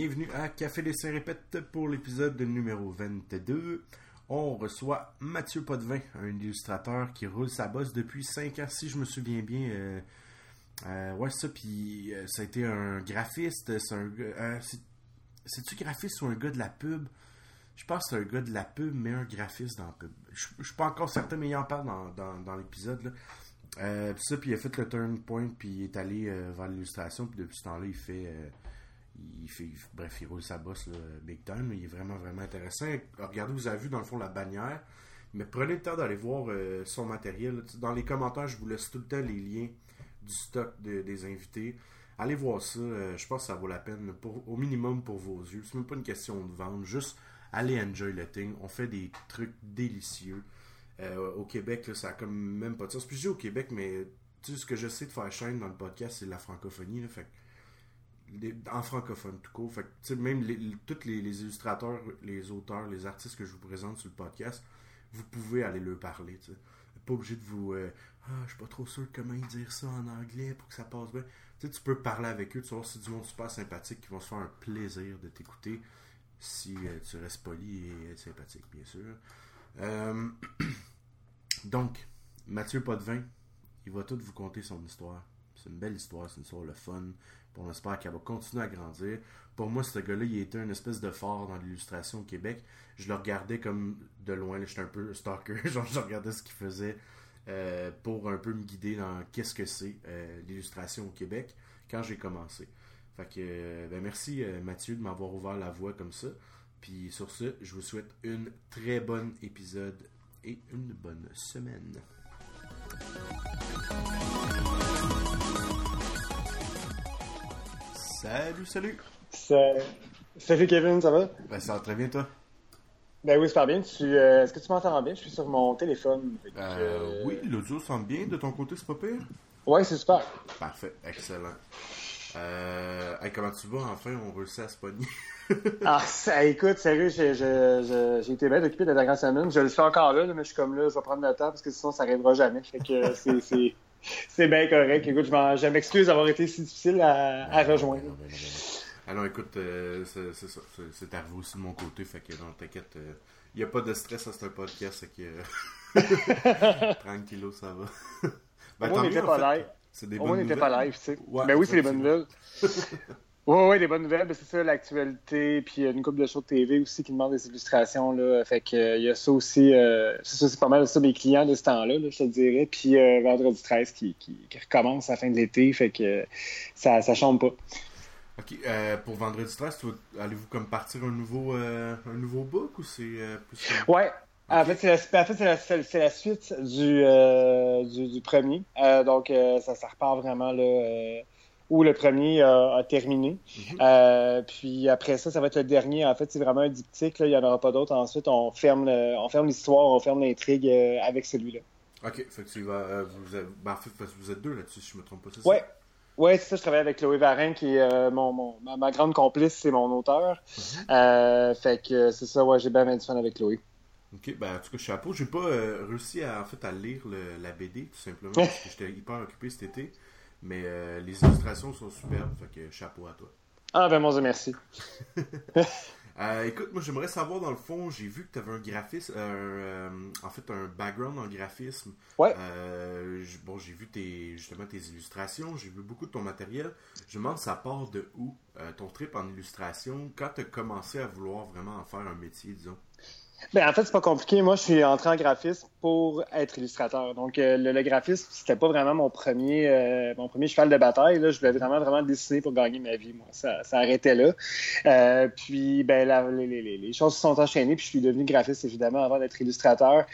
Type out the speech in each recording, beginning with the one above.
Bienvenue à Café des Répète pour l'épisode numéro 22. On reçoit Mathieu Potvin, un illustrateur qui roule sa bosse depuis 5 ans, si je me souviens bien. Euh, euh, ouais, ça, puis euh, ça a été un graphiste. C'est un C'est-tu graphiste ou un gars de la pub? Je pense que c'est un gars de la pub, mais un graphiste dans la pub. Je, suis pas encore certain, mais il en parle dans, dans, dans l'épisode. Ça, puis il a fait le turn point, puis il est allé vers l'illustration, puis depuis ce temps-là, il fait, il fait, bref, il roule sa bosse, là, big time, il est vraiment, vraiment intéressant. Regardez, vous avez vu dans le fond la bannière, mais prenez le temps d'aller voir son matériel. Dans les commentaires, je vous laisse tout le temps les liens du stock des invités. Allez voir ça, je pense que ça vaut la peine, au minimum pour vos yeux. C'est même pas une question de vendre, juste allez enjoy le thing. On fait des trucs délicieux. Euh, au Québec, là, ça a comme même pas de sens. Puis je dis au Québec, mais tu sais, ce que je sais de faire chaîne dans le podcast, c'est la francophonie. Là, fait en francophone tout court. Fait que, même les, tous les, illustrateurs, les auteurs, les artistes que je vous présente sur le podcast, vous pouvez aller leur parler. Pas obligé de vous. Euh, ah, je suis pas trop sûr comment dire ça en anglais pour que ça passe bien. tu peux parler avec eux, tu voir si du monde super sympathique qui vont se faire un plaisir de t'écouter si euh, tu restes poli et sympathique, bien sûr. Euh, donc, Mathieu Potvin, il va tout vous conter son histoire. C'est une belle histoire, c'est une histoire le fun. On espère qu'elle va continuer à grandir. Pour moi, ce gars-là, il était une espèce de phare dans l'illustration au Québec. Je le regardais comme de loin, j'étais un peu stalker, genre je regardais ce qu'il faisait euh, pour un peu me guider dans qu'est-ce que c'est euh, l'illustration au Québec quand j'ai commencé. Fait que, ben merci Mathieu de m'avoir ouvert la voie comme ça. Puis sur ce, je vous souhaite une très bonne épisode et une bonne semaine. Salut, salut! Salut Kevin, ça va? Ben, ça va très bien, toi? Ben oui, super bien. Euh, est-ce que tu m'entends bien? Je suis sur mon téléphone. Euh, euh, oui, l'audio semble bien. De ton côté, c'est pas pire? Ouais, c'est super. Parfait, excellent. comment tu vas? Enfin, on réussit à se pogner. ah, ça, écoute, sérieux, j'ai, j'ai, été bien occupé de la dernière semaine. Je le fais encore là, mais je suis comme là, je vais prendre le temps parce que sinon ça n'arrivera jamais. Fait que c'est, c'est, c'est bien correct. Écoute, je, m'excuse d'avoir été si difficile à, rejoindre. Alors écoute, euh, c'est, c'est ça. C'est, arrivé aussi de mon côté. Fait que non, t'inquiète. Il euh, n'y a pas de stress à ce podcast. Fait que. Tranquillo, ça va. ben, on n'était pas live. C'est des on n'était pas live, tu sais. Ouais, ben oui, c'est des bonnes nouvelles. Oui, oui, des bonnes nouvelles. Ben, c'est ça, l'actualité. Puis il y a une couple de shows de TV aussi qui demandent des illustrations. Là. Fait que il y a ça aussi. Euh, ça, c'est pas mal ça, mes clients de ce temps-là, je te dirais. Puis euh, vendredi 13 qui, qui, recommence à la fin de l'été. Fait que ça, ça change pas. OK. Euh, pour vendredi 13, allez-vous comme partir un nouveau, un nouveau book ou c'est plus. Ouais. En fait, c'est la, en fait, la, la, suite du, du, du, premier. donc, ça, ça repart vraiment là où le premier a, terminé. Mhm. euh, puis après ça, ça va être le dernier. En fait, c'est vraiment un diptyque. Là. Il n'y en aura pas d'autres. Ensuite, on ferme, l'histoire, on ferme l'intrigue euh, avec celui-là. Ok, fait que tu vas, euh, vous, êtes, ben, vous êtes deux là-dessus, si je me trompe pas. Ouais. Oui, c'est ça. Je travaille avec Chloé Varin, qui est euh, mon, mon ma, grande complice, c'est mon auteur. Mhm. fait que c'est ça, ouais, j'ai bien du fun avec Chloé. Ok, ben en tout cas, chapeau. J'ai pas réussi à, en fait, à lire la BD, tout simplement, parce que j'étais hyper occupé cet été. Mais euh, les illustrations sont superbes, fait que chapeau à toi. Ah ben mon Dieu, merci. Euh, écoute, moi j'aimerais savoir dans le fond, j'ai vu que tu avais un graphisme, euh, en fait un background en graphisme. Ouais. bon, j'ai vu tes, justement tes illustrations, j'ai vu beaucoup de ton matériel. Je me demande ça part de où ton trip en illustration, quand tu as commencé à vouloir vraiment en faire un métier, disons? Ben, en fait, c'est pas compliqué. Moi, je suis entré en graphisme pour être illustrateur. Donc, euh, le, graphisme, c'était pas vraiment mon premier, euh, mon premier cheval de bataille. Là. Je voulais vraiment, vraiment dessiner pour gagner ma vie. Moi, ça, ça arrêtait là. Euh, puis, ben, les, les, les, choses se sont enchaînées. Puis, je suis devenu graphiste, évidemment, avant d'être illustrateur,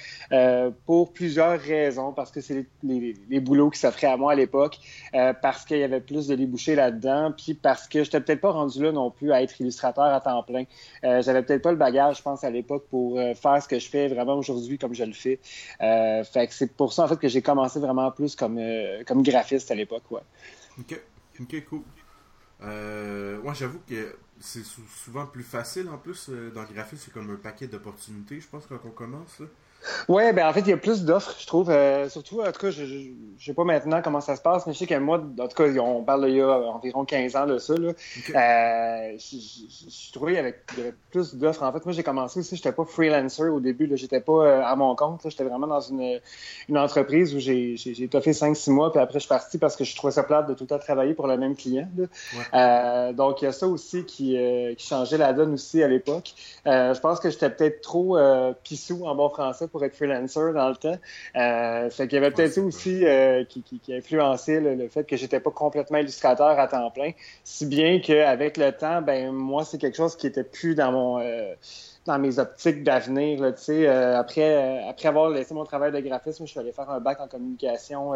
pour plusieurs raisons. Parce que c'est les, les, boulots qui s'offraient à moi à l'époque, parce qu'il y avait plus de débouchés là-dedans, puis parce que je n'étais peut-être pas rendu là non plus à être illustrateur à temps plein. J'avais peut-être pas le bagage, je pense, à l'époque pour euh, faire ce que je fais vraiment aujourd'hui comme je le fais. Euh, fait que c'est pour ça en fait que j'ai commencé vraiment plus comme, euh, comme graphiste à l'époque. Ouais. Ok, ok, cool. moi, j'avoue que c'est souvent plus facile en plus dans le graphisme, c'est comme un paquet d'opportunités, je pense, quand on commence. Oui, ben en fait, il y a plus d'offres, je trouve. Euh, surtout, en tout cas, je ne sais pas maintenant comment ça se passe, mais je sais que moi, en tout cas, on parle il y a environ 15 ans de ça. Là. Euh, je, trouvais qu'il y, avait, plus d'offres. En fait, moi, j'ai commencé aussi, je n'étais pas freelancer au début. Je n'étais pas euh, à mon compte. J'étais vraiment dans une, une entreprise où j'ai toffé 5-6 mois, puis après, je suis parti parce que je trouvais ça plate de tout le temps travailler pour le même client. donc, il y a ça aussi qui, qui changeait la donne aussi à l'époque. je pense que j'étais peut-être trop pissou en bon français pour être freelancer dans le temps. Euh, fait qu'il y avait peut-être aussi euh, qui, qui, qui, influencé le, fait que j'étais pas complètement illustrateur à temps plein. Si bien qu'avec le temps, ben moi, c'est quelque chose qui était plus dans mon euh, dans mes optiques d'avenir. Euh, après, euh, après avoir laissé mon travail de graphiste, je suis allé faire un bac en communication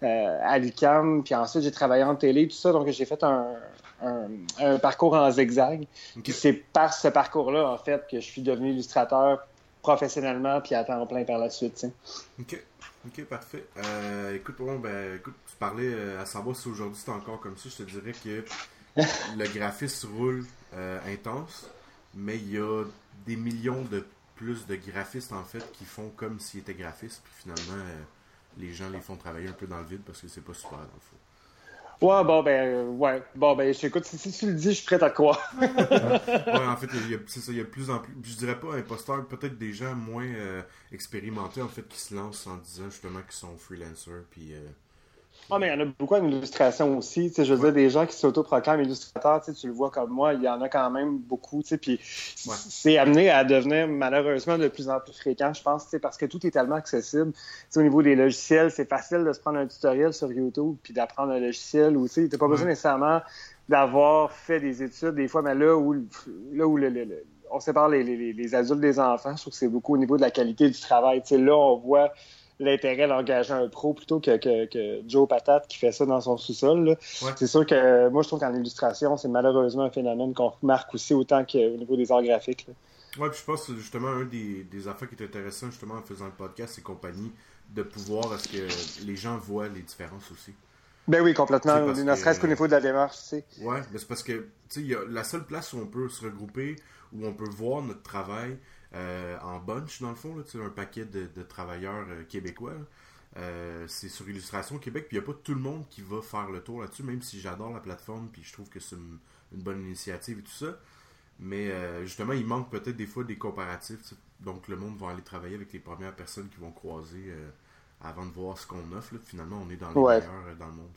à l'UQAM, puis ensuite j'ai travaillé en télé, tout ça. Donc j'ai fait un, un, parcours en zigzag. c'est par ce parcours-là, en fait, que je suis devenu illustrateur professionnellement puis à temps plein par la suite. Ok, ok, parfait. Euh, écoute, bon, ben, écoute, tu parlais euh, à savoir si aujourd'hui c'est encore comme ça. Je te dirais que le graphisme roule euh, intense, mais il y a des millions de plus de graphistes en fait qui font comme s'ils étaient graphistes, puis finalement les gens les font travailler un peu dans le vide parce que c'est pas super dans le fond. Ouais, bon, ben, euh, ouais. Bon, ben, écoute, si, si, tu le dis, je suis prêt à quoi. ouais, en fait, a, ça, il y a plus en plus, je dirais pas imposteurs, peut-être des gens moins euh, expérimentés, en fait, qui se lancent en disant justement qu'ils sont freelancers, puis euh, ah, mais il y en a beaucoup en illustration aussi. Je veux dire, des gens qui s'autoproclament illustrateurs, tu le vois comme moi, il y en a quand même beaucoup. Puis c'est amené à devenir malheureusement de plus en plus fréquent, je pense, parce que tout est tellement accessible. au niveau des logiciels, c'est facile de se prendre un tutoriel sur YouTube puis d'apprendre un logiciel. Ou tu n'as pas besoin nécessairement d'avoir fait des études des fois, mais là où, là où on sépare les, les, adultes des enfants, je trouve que c'est beaucoup au niveau de la qualité du travail. là, on voit l'intérêt d'engager un pro plutôt que, que, Joe Patate qui fait ça dans son sous-sol. C'est sûr que moi, je trouve qu'en illustration, c'est malheureusement un phénomène qu'on remarque aussi autant qu'au niveau des arts graphiques. Oui, puis je pense que justement, un des, des affaires qui est intéressant justement en faisant le podcast et compagnie, de pouvoir à ce que les gens voient les différences aussi? Ben oui, complètement. Ne serait-ce qu'au niveau de la démarche, tu sais. Ouais, mais c'est parce que, tu sais, la seule place où on peut se regrouper, où on peut voir notre travail, en bunch, dans le fond, là, un paquet de, travailleurs euh, québécois. Euh, c'est sur Illustration Québec, puis il n'y a pas tout le monde qui va faire le tour là-dessus, même si j'adore la plateforme, puis je trouve que c'est une, bonne initiative et tout ça. Mais justement, il manque peut-être des fois des comparatifs. Donc le monde va aller travailler avec les premières personnes qui vont croiser avant de voir ce qu'on offre. Finalement, on est dans les meilleurs dans le monde.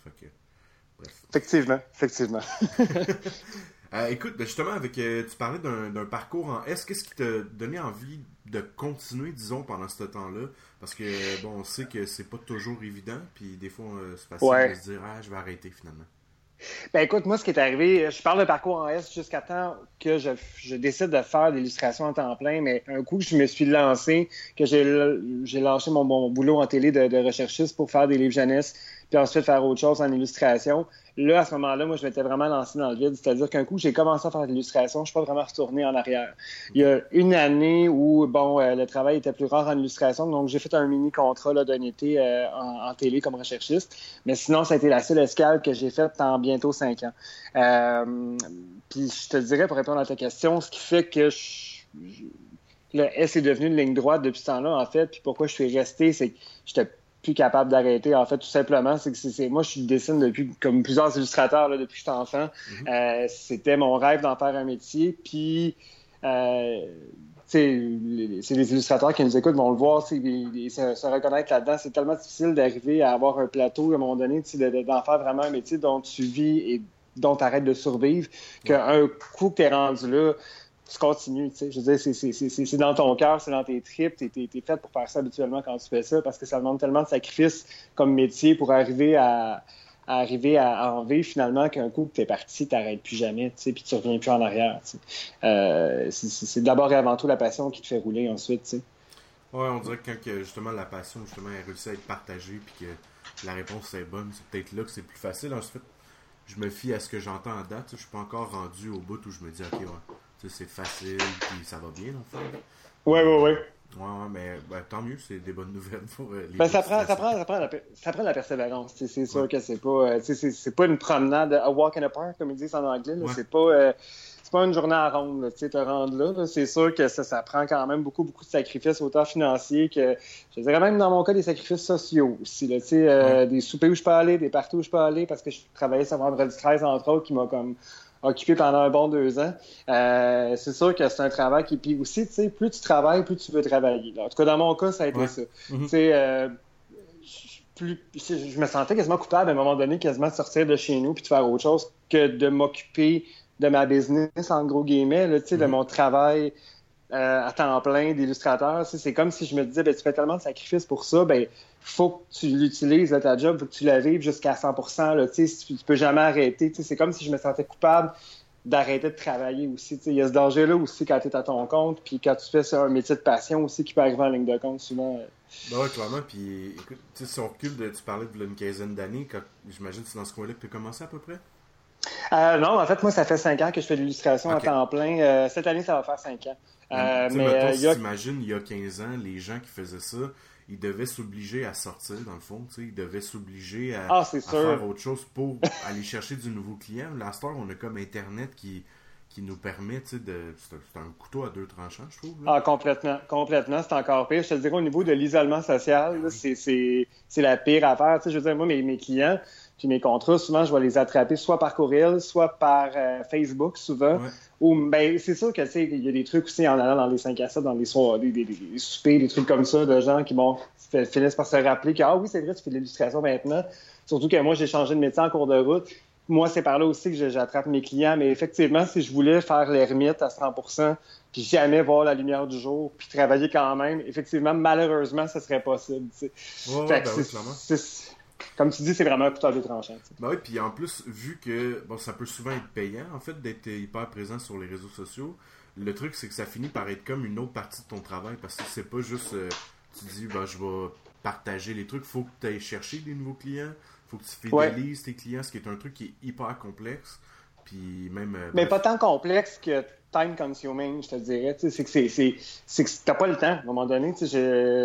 Effectivement, effectivement. Euh, écoute, ben, justement, avec euh, tu parlais d'un parcours en S, qu'est-ce qui t'a donné envie de continuer, disons, pendant ce temps-là? Parce que, bon, on sait que c'est pas toujours évident, puis des fois, euh, c'est facile de se dire, ah, je vais arrêter finalement. Ben écoute, moi, ce qui est arrivé, je parle de parcours en S jusqu'à temps que je, je, décide de faire l'illustration en temps plein, mais un coup, je me suis lancé, que j'ai lâché mon, mon, boulot en télé de, de recherchiste pour faire des livres jeunesse, puis ensuite faire autre chose en illustration. Là, à ce moment-là, moi, je m'étais vraiment lancé dans le vide. C'est-à-dire qu'un coup, j'ai commencé à faire de l'illustration, je suis pas vraiment retourné en arrière. Il y a une année où, bon, euh, le travail était plus rare en illustration, donc j'ai fait un mini contrat d'un été euh, en, télé comme recherchiste. Mais sinon, ça a été la seule escale que j'ai faite en bientôt cinq ans. Euh, puis je te dirais, pour répondre à ta question, ce qui fait que le S est devenu une ligne droite depuis ce temps-là, en fait. Puis pourquoi je suis resté, c'est que j'étais plus capable d'arrêter. En fait, tout simplement, c'est que c'est moi, je dessine depuis comme plusieurs illustrateurs là, depuis que j'étais enfant. Mhm. euh, C'était mon rêve d'en faire un métier. Puis, euh, c'est les illustrateurs qui nous écoutent vont le voir, se, se reconnaître là-dedans. C'est tellement difficile d'arriver à avoir un plateau à un moment donné, d'en faire vraiment un métier dont tu vis et dont tu arrêtes de survivre, qu'un coup que tu es rendu là, tu continues. Tu sais. Je veux dire, c'est dans ton cœur, c'est dans tes tripes. Tu es, fait pour faire ça habituellement quand tu fais ça parce que ça demande tellement de sacrifices comme métier pour arriver à, arriver à, en vivre finalement qu'un coup que tu es parti, tu n'arrêtes plus jamais, tu sais, puis tu reviens plus en arrière. Euh, c'est d'abord et avant tout la passion qui te fait rouler ensuite. Tu sais. Ouais, on dirait que quand justement la passion justement est réussi à être partagée puis que la réponse est bonne, c'est peut-être là que c'est plus facile. Ensuite, je me fie à ce que j'entends en date. Je suis pas encore rendu au bout où je me dis ok ouais c'est facile, puis ça va bien, en fait. Ouais, ouais, ouais. Ouais, ouais, mais ben, tant mieux, c'est des bonnes nouvelles pour euh, les ben, ça, prend, ça, prend, ça, prend la, ça prend la persévérance. C'est sûr que c'est pas, c'est pas une promenade, a walk in a park, comme ils disent en anglais. C'est pas pas une journée à rendre, tu sais, te rendre là. C'est sûr que ça, ça prend quand même beaucoup, beaucoup de sacrifices, autant financiers que, je dirais même dans mon cas, des sacrifices sociaux aussi, euh, des soupers où je peux aller, des parties où je peux aller, parce que je travaillais sur Vendredi 13, entre autres, qui m'a comme occupé pendant un bon deux ans. Euh, c'est sûr que c'est un travail qui, puis aussi, tu sais, plus tu travailles, plus tu veux travailler. En tout cas, dans mon cas, ça a été ça. Mm-hmm. Tu sais, euh, plus, je me sentais quasiment coupable à un moment donné, quasiment de sortir de chez nous puis de faire autre chose que de m'occuper de ma business, en gros guillemets, là, de mhm. mon travail euh, à temps plein d'illustrateur. C'est comme si je me disais, ben, tu fais tellement de sacrifices pour ça, ben faut que tu l'utilises, ta job, faut que tu la vives jusqu'à 100 là, tu, tu peux jamais arrêter. C'est comme si je me sentais coupable d'arrêter de travailler aussi. Il y a ce danger-là aussi quand tu es à ton compte, puis quand tu fais un métier de passion aussi qui peut arriver en ligne de compte souvent. Euh. Ben ouais, clairement. Puis écoute, si on recule, de, tu parlais de une quinzaine d'années, j'imagine que c'est dans ce coin-là que tu as commencé à peu près? Euh, non, en fait, moi, ça fait cinq ans que je fais de l'illustration à temps plein. Euh, cette année, ça va faire cinq ans. Euh, mais mettons, si il y a 15 ans, les gens qui faisaient ça, ils devaient s'obliger à sortir, dans le fond. Ils devaient s'obliger à, ah, faire autre chose pour aller chercher du nouveau client. Là, on a comme Internet qui, qui nous permet de. C'est un couteau à deux tranchants, je trouve. Ah, complètement. Complètement. C'est encore pire. Je te dirais, au niveau de l'isolement social, ben c'est la pire affaire. je veux dire, moi, mes, mes clients, puis mes contrats, souvent, je vais les attraper soit par courriel, soit par euh, Facebook, souvent. Ou, ben, c'est sûr que, tu il y a des trucs aussi en allant dans les 5 à 7, dans les soirées, des, des, des, soupers, des trucs comme ça, de gens qui, bon, finissent par se rappeler que, ah oui, c'est vrai, tu fais de l'illustration maintenant. Surtout que moi, j'ai changé de métier en cours de route. Moi, c'est par là aussi que j'attrape mes clients. Mais effectivement, si je voulais faire l'ermite à 100% puis jamais voir la lumière du jour, puis travailler quand même, effectivement, malheureusement, ça serait possible. Ouais, ben oui, clairement comme tu dis, c'est vraiment un couteau à deux tranchants. Ben oui, puis en plus, vu que bon, ça peut souvent être payant, en fait, d'être hyper présent sur les réseaux sociaux, le truc, c'est que ça finit par être comme une autre partie de ton travail, parce que c'est pas juste, euh, tu dis, ben, je vais partager les trucs, faut que tu ailles chercher des nouveaux clients, faut que tu fidélises tes clients, ce qui est un truc qui est hyper complexe. Puis même. Euh, Mais pas tant complexe que time consuming, je te dirais. C'est que c'est, c'est, que t'as pas le temps, à un moment donné.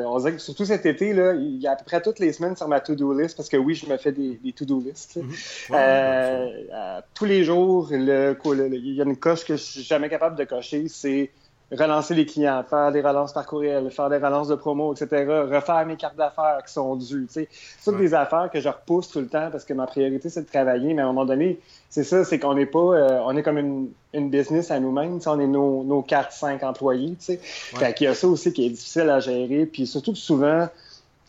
On dirait que surtout cet été, là, il y a à peu près toutes les semaines sur ma to-do list, parce que oui, je me fais des, to-do lists. Mm-hmm. Euh, tous les jours, il y a une coche que je suis jamais capable de cocher, c'est relancer les clients, faire des relances par courriel, faire des relances de promo, etc., refaire mes cartes d'affaires qui sont dues. C'est toutes des affaires que je repousse tout le temps parce que ma priorité, c'est de travailler, mais à un moment donné, c'est ça, c'est qu'on n'est pas, euh, on est comme une, une business à nous-mêmes, on est nos, nos 4-5 employés, sais. Fait qu'il y a ça aussi qui est difficile à gérer, puis surtout que souvent,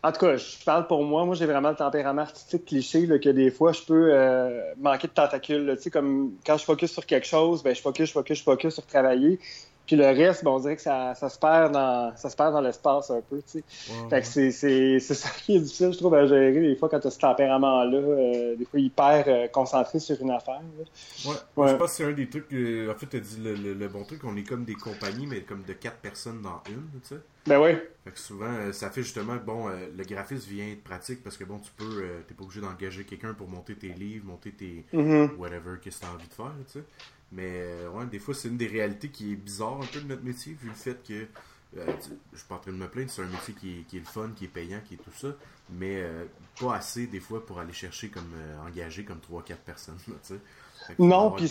en tout cas, je parle pour moi. Moi, j'ai vraiment le tempérament artistique cliché là, que des fois, je peux euh, manquer de tentacules. Comme quand je focus sur quelque chose, ben, je focus, je focus, je focus sur travailler. Puis le reste, bon, on dirait que ça, ça se perd dans ça se perd dans l'espace un peu, tu sais. fait que c'est, c'est, c'est ça qui est difficile, je trouve, à gérer des fois quand tu as ce tempérament-là, euh, des fois hyper euh, concentré sur une affaire. Ouais. ouais. Je pense que c'est un des trucs, euh, en fait, tu as dit le, le, bon truc, on est comme des compagnies, mais comme de quatre personnes dans une, tu sais. Ben oui. Fait que souvent, ça fait justement que, bon, le graphisme vient être pratique parce que, bon, tu peux, t'es pas obligé d'engager quelqu'un pour monter tes livres, monter tes mm-hmm. whatever, qu'est-ce que tu as envie de faire, tu sais. Mais euh, ouais, des fois, c'est une des réalités qui est bizarre un peu de notre métier, vu le fait que euh, je suis pas en train de me plaindre, c'est un métier qui est, qui est, le fun, qui est payant, qui est tout ça, mais euh, pas assez des fois pour aller chercher comme engager comme 3-4 personnes. Là, non, puis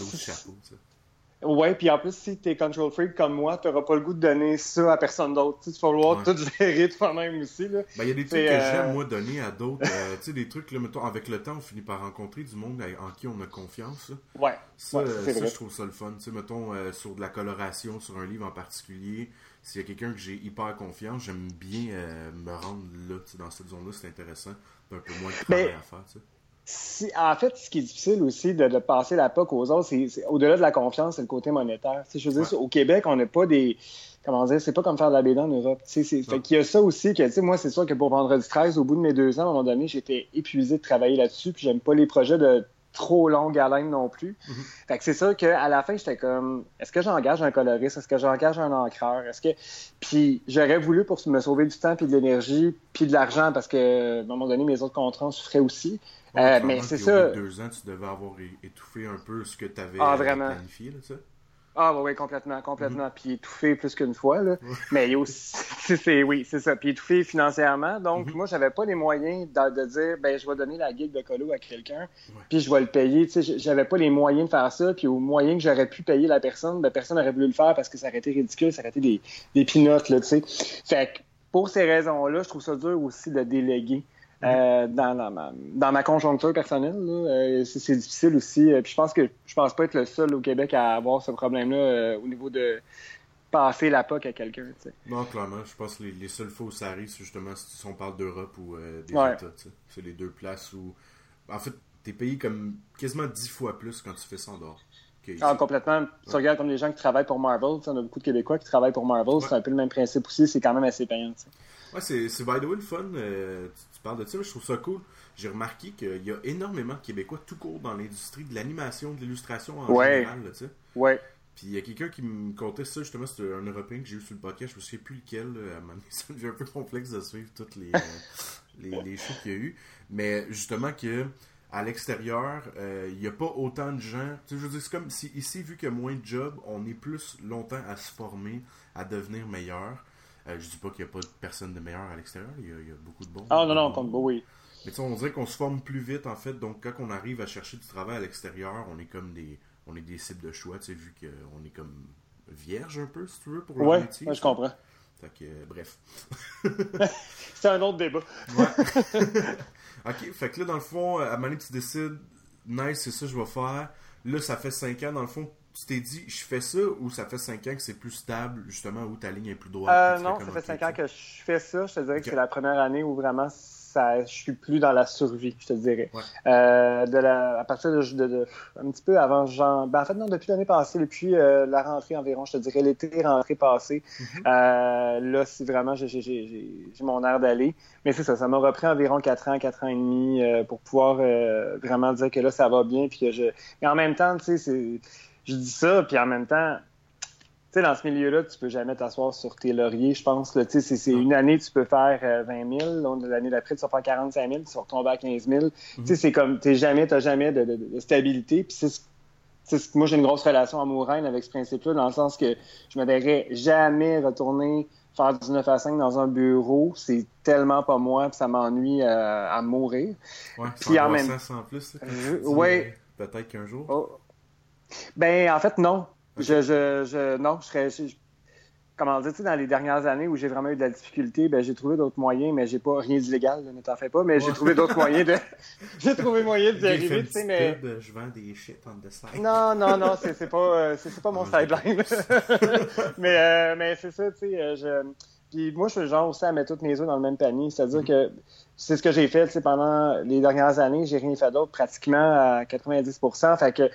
Ouais, puis en plus, si t'es control freak comme moi, t'auras pas le goût de donner ça à personne d'autre. Tu vas falloir tout gérer toi-même aussi. Ben, il y a des trucs que euh, j'aime, moi, donner à d'autres. Euh, tu sais, des trucs, là, mettons, avec le temps, on finit par rencontrer du monde en qui on a confiance. Ouais. Ça, ça je trouve ça le fun. Tu sais, mettons, euh, sur de la coloration, sur un livre en particulier, s'il y a quelqu'un que j'ai hyper confiance, j'aime bien me rendre là, dans cette zone-là, c'est intéressant. Un peu moins de travail à faire, tu sais en fait, ce qui est difficile aussi de, passer la POC aux autres, c'est au-delà de la confiance, c'est le côté monétaire. je veux dire, au Québec, on n'a pas des. Comment dire, c'est pas comme faire de la BD en Europe. Fait qu'il y a ça aussi que, tu sais, moi, c'est sûr que pour Vendredi 13, au bout de mes deux ans, à un moment donné, j'étais épuisé de travailler là-dessus, puis j'aime pas les projets de trop longue haleine non plus. Mm-hmm. Fait que c'est sûr qu'à la fin, j'étais comme, est-ce que j'engage un coloriste? Est-ce que j'engage un encreur? Est-ce que... Puis j'aurais voulu pour me sauver du temps, puis de l'énergie, puis de l'argent, parce que, à un moment donné, mes autres contrats souffraient aussi. Euh, mais c'est ça. deux ans, tu devais avoir étouffé un peu ce que tu avais ah, planifié, là, ça? Ah oui, complètement, complètement. Puis étouffé plus qu'une fois, là. Mais aussi, c'est, oui, c'est ça. Puis étouffé financièrement. Donc, moi, j'avais pas les moyens de, dire, ben, je vais donner la gig de colo à quelqu'un, puis je vais le payer. Tu sais, j'avais pas les moyens de faire ça. Puis au moyen que j'aurais pu payer la personne, ben, personne n'aurait voulu le faire parce que ça aurait été ridicule, ça aurait été des, des pinottes, là, tu sais. Fait que pour ces raisons-là, je trouve ça dur aussi de déléguer. Euh, dans, ma, dans ma conjoncture personnelle, euh, c'est difficile aussi. Euh, puis je pense que je pense pas être le seul au Québec à avoir ce problème-là au niveau de passer la POC à quelqu'un. Non, clairement, je pense que les, les seules fois où ça arrive, c'est justement si on parle d'Europe ou des États. C'est les deux places où. En fait, t'es payé comme quasiment dix fois plus quand tu fais ça en dehors. Ah, complètement. Tu regardes comme les gens qui travaillent pour Marvel. On a beaucoup de Québécois qui travaillent pour Marvel. C'est un peu le même principe aussi. C'est quand même assez payant. Ouais, c'est by the way le fun. Euh, parles de ça, je trouve ça cool. J'ai remarqué qu'il y a énormément de Québécois tout court dans l'industrie de l'animation, de l'illustration en général. Là, ouais. Puis il y a quelqu'un qui me contait ça, justement, c'était un Européen que j'ai eu sur le podcast, je me souviens plus lequel, à un moment ça devient un peu complexe de suivre toutes les, euh, les, les shows qu'il y a eu. Mais justement que à l'extérieur, euh, il n'y a pas autant de gens. je veux dire, c'est comme si ici, vu qu'il y a moins de jobs, on est plus longtemps à se former, à devenir meilleur. Euh, je dis pas qu'il n'y a pas de personne de meilleur à l'extérieur, il, y, a beaucoup de bons. Ah non, non, compte oui. Mais tu sais, on dirait qu'on se forme plus vite, en fait. Donc, quand on arrive à chercher du travail à l'extérieur, on est comme des on est des cibles de choix, tu sais, vu qu'on est comme vierge un peu, si tu veux, pour le ouais, métier. Ouais, je comprends. Fait que, euh, bref. c'est un autre débat. ouais. ok, fait que là, dans le fond, à un tu décides, nice, c'est ça que je vais faire. Là, ça fait 5 ans, dans le fond, tu t'es dit, je fais ça ou ça fait 5 ans que c'est plus stable, justement, où ta ligne est plus droite? Euh, non, ça fait 5 ans que je fais ça. Je te dirais que c'est la première année où vraiment ça, je suis plus dans la survie, je te dirais. Euh, de la, à partir de, de, un petit peu avant, genre, ben en fait non, depuis l'année passée, depuis euh, la rentrée environ, je te dirais l'été rentrée passée, mm-hmm. euh, là c'est vraiment j'ai mon air d'aller. Mais c'est ça, ça m'a repris environ 4 ans, 4 ans et demi pour pouvoir vraiment dire que là ça va bien, puis que je. Mais en même temps, tu sais, je dis ça, puis en même temps sais, dans ce milieu-là, tu peux jamais t'asseoir sur tes lauriers, je pense. Tu sais, c'est une année, tu peux faire 20 000. L'année d'après, tu vas faire 45 000, tu vas retomber à 15 000. Tu sais, c'est comme, tu jamais, jamais de, stabilité. Puis c'est moi, j'ai une grosse relation amoureuse avec ce principe-là, dans le sens que je me verrais jamais retourner faire du 9 à 5 dans un bureau. C'est tellement pas moi, puis ça m'ennuie euh, à mourir. Ouais, puis en même en plus. oui. Peut-être qu'un jour. Oh. Ben, en fait, non. Je, je, je, non, je serais. comment dire, dans les dernières années où j'ai vraiment eu de la difficulté, ben, j'ai trouvé d'autres moyens, mais j'ai pas rien d'illégal, ne t'en fais pas, mais j'ai trouvé d'autres moyens de. j'ai trouvé moyen d'y arriver, tu sais, mais. je vends des shit on the side. Non, non, non, c'est pas, euh, c'est pas mon sideline. mais, euh, mais c'est ça, tu sais, euh, je. Puis moi, je suis le genre aussi à mettre toutes mes œufs dans le même panier. C'est-à-dire mm-hmm. que c'est ce que j'ai fait pendant les dernières années. J'ai rien fait d'autre, pratiquement à 90 Fait que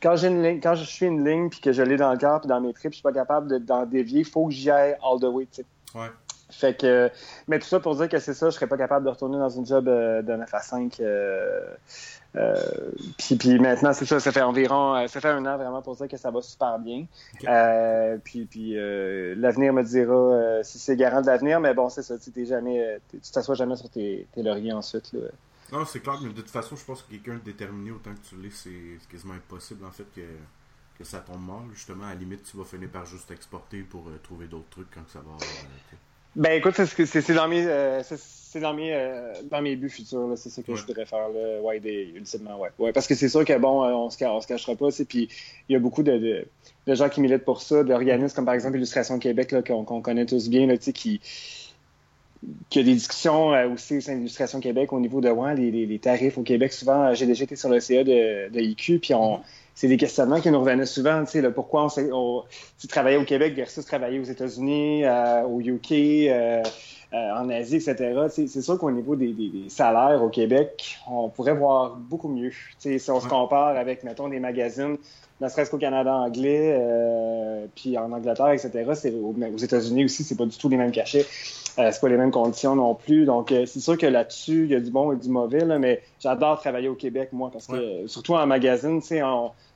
quand, j'ai une ligne, quand je suis une ligne puis que je l'ai dans le cœur puis dans mes tripes, je suis pas capable d'en dévier. Il faut que j'y aille all the way. Ouais. Fait que, mais tout ça pour dire que c'est ça, je serais pas capable de retourner dans une job euh, de 9 à 5. Euh, euh, puis, puis maintenant, c'est ça, ça fait environ, ça fait un an vraiment pour dire que ça va super bien. puis puis l'avenir me dira si c'est garant de l'avenir, mais bon, c'est ça, tu jamais, tu t'assois jamais sur tes, tes lauriers ensuite. Là. Non, c'est clair, mais de toute façon, je pense que quelqu'un déterminé autant que tu l'es, c'est quasiment impossible en fait que, que ça tombe mal. Justement, à la limite, tu vas finir par juste exporter pour euh, trouver d'autres trucs quand ça va. Euh, ben écoute, c'est dans mes euh, c'est dans mes dans mes buts futurs, c'est ça que je voudrais faire là, ouais, des, ultimement, ouais. ouais. Parce que c'est sûr que bon, on se, on se cachera pas, puis il y a beaucoup de, de, gens qui militent pour ça, d'organismes comme par exemple Illustration Québec, qu'on connaît tous bien, là, qui qu'il y a des discussions euh, aussi au sein de l'Illustration Québec au niveau de ouais, les, les, tarifs au Québec. Souvent, euh, j'ai déjà été sur le CA de, de IQ, puis on, mm-hmm. C'est des questionnements qui nous revenaient souvent. Tu sais, pourquoi on, on tu travaillais au Québec versus travailler aux États-Unis, euh, au UK, euh, en Asie, etc. C'est sûr qu'au niveau des, des, des, salaires au Québec, on pourrait voir beaucoup mieux. Tu sais, si on se compare avec, mettons, des magazines ne serait-ce qu'au Canada anglais, euh, puis en Angleterre, etc. C'est, aux, États-Unis aussi, c'est pas du tout les mêmes cachets. Euh, c'est pas les mêmes conditions non plus. Donc, euh, c'est sûr que là-dessus, il y a du bon et du mauvais, là, mais j'adore travailler au Québec, moi, parce que, surtout en magazine, tu sais,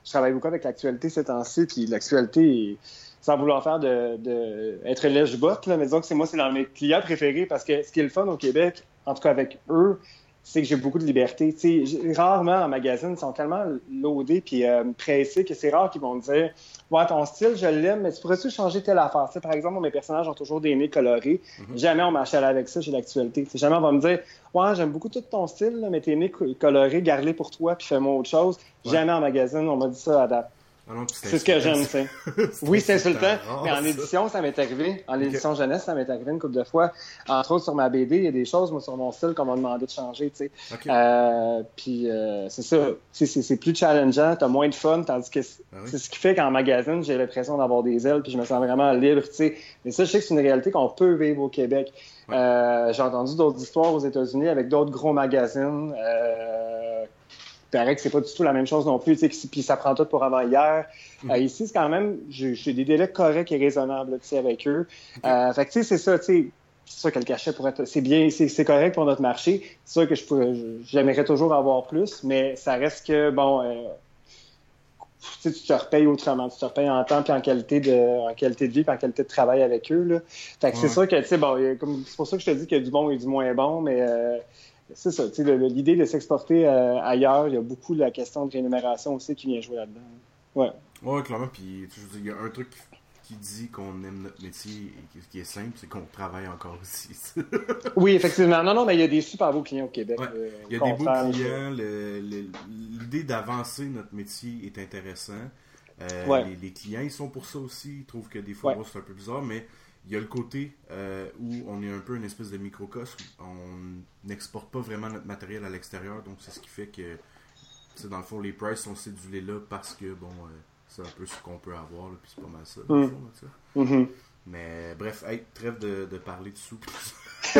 je travaille beaucoup avec l'actualité ces temps-ci, puis l'actualité, sans vouloir faire de, de être lèche-botte, mais disons que c'est moi, c'est dans mes clients préférés, parce que ce qui est le fun au Québec, en tout cas avec eux, c'est que j'ai beaucoup de liberté. Tu sais, rarement en magazine, ils sont tellement loadés puis euh, pressés que c'est rare qu'ils vont me dire Ouais, ton style, je l'aime, mais tu pourrais-tu changer telle affaire? Tu sais, par exemple, mes personnages ont toujours des nez colorés. Mm-hmm. Jamais on marche avec ça chez l'actualité. Jamais on va me dire Ouais, j'aime beaucoup tout ton style, mais tes nez colorés, garde-les pour toi puis fais-moi autre chose. Jamais en magazine, on m'a dit ça à date. Ah c'est ce que j'aime, tu sais. oui, c'est insultant, mais en édition, ça m'est arrivé. En édition jeunesse, ça m'est arrivé une couple de fois. Entre autres, sur ma BD, il y a des choses, moi, sur mon style, qu'on m'a demandé de changer, tu sais. Euh, puis, euh, c'est ça. C'est plus challengeant, t'as moins de fun, tandis que ah c'est ce qui fait qu'en magazine, j'ai l'impression d'avoir des ailes, puis je me sens vraiment libre, tu sais. Mais ça, je sais que c'est une réalité qu'on peut vivre au Québec. Euh, j'ai entendu d'autres histoires aux États-Unis avec d'autres gros magazines. Paraît que c'est pas du tout la même chose non plus, puis ça prend tout pour avant hier. Mm. Euh, ici, c'est quand même, j'ai des délais corrects et raisonnables avec eux. Euh, fait que tu sais, c'est ça, tu sais, c'est sûr que le cachet pourrait être, c'est bien, c'est correct pour notre marché. C'est sûr que je pourrais, j'aimerais toujours avoir plus, mais ça reste que, bon, euh, tu te repayes autrement. Tu te repayes en temps puis en qualité de, en qualité de vie puis en qualité de travail avec eux, là. Fait que c'est sûr que, tu sais, bon, c'est pour ça que je te dis qu'il y a du bon et du moins bon, mais, c'est ça. L'idée de s'exporter euh, ailleurs, il y a beaucoup la question de rémunération aussi qui vient jouer là-dedans. Ouais. Ouais, clairement. Puis, il y a un truc qui dit qu'on aime notre métier et qui est simple, c'est qu'on travaille encore aussi. oui, effectivement. Non, non, mais il y a des super beaux clients au Québec. Euh, il y a des beaux clients. L'idée d'avancer notre métier est intéressant. Euh, les, clients, ils sont pour ça aussi. Ils trouvent que des fois, c'est un peu bizarre, mais il y a le côté euh, où on est un peu une espèce de microcosme. On n'exporte pas vraiment notre matériel à l'extérieur, donc c'est ce qui fait que, dans le fond, les prices sont cédulés là parce que, bon, euh, c'est un peu ce qu'on peut avoir, puis c'est pas mal ça. Mm. Mm-hmm. Mais bref, trêve de, de parler de sous.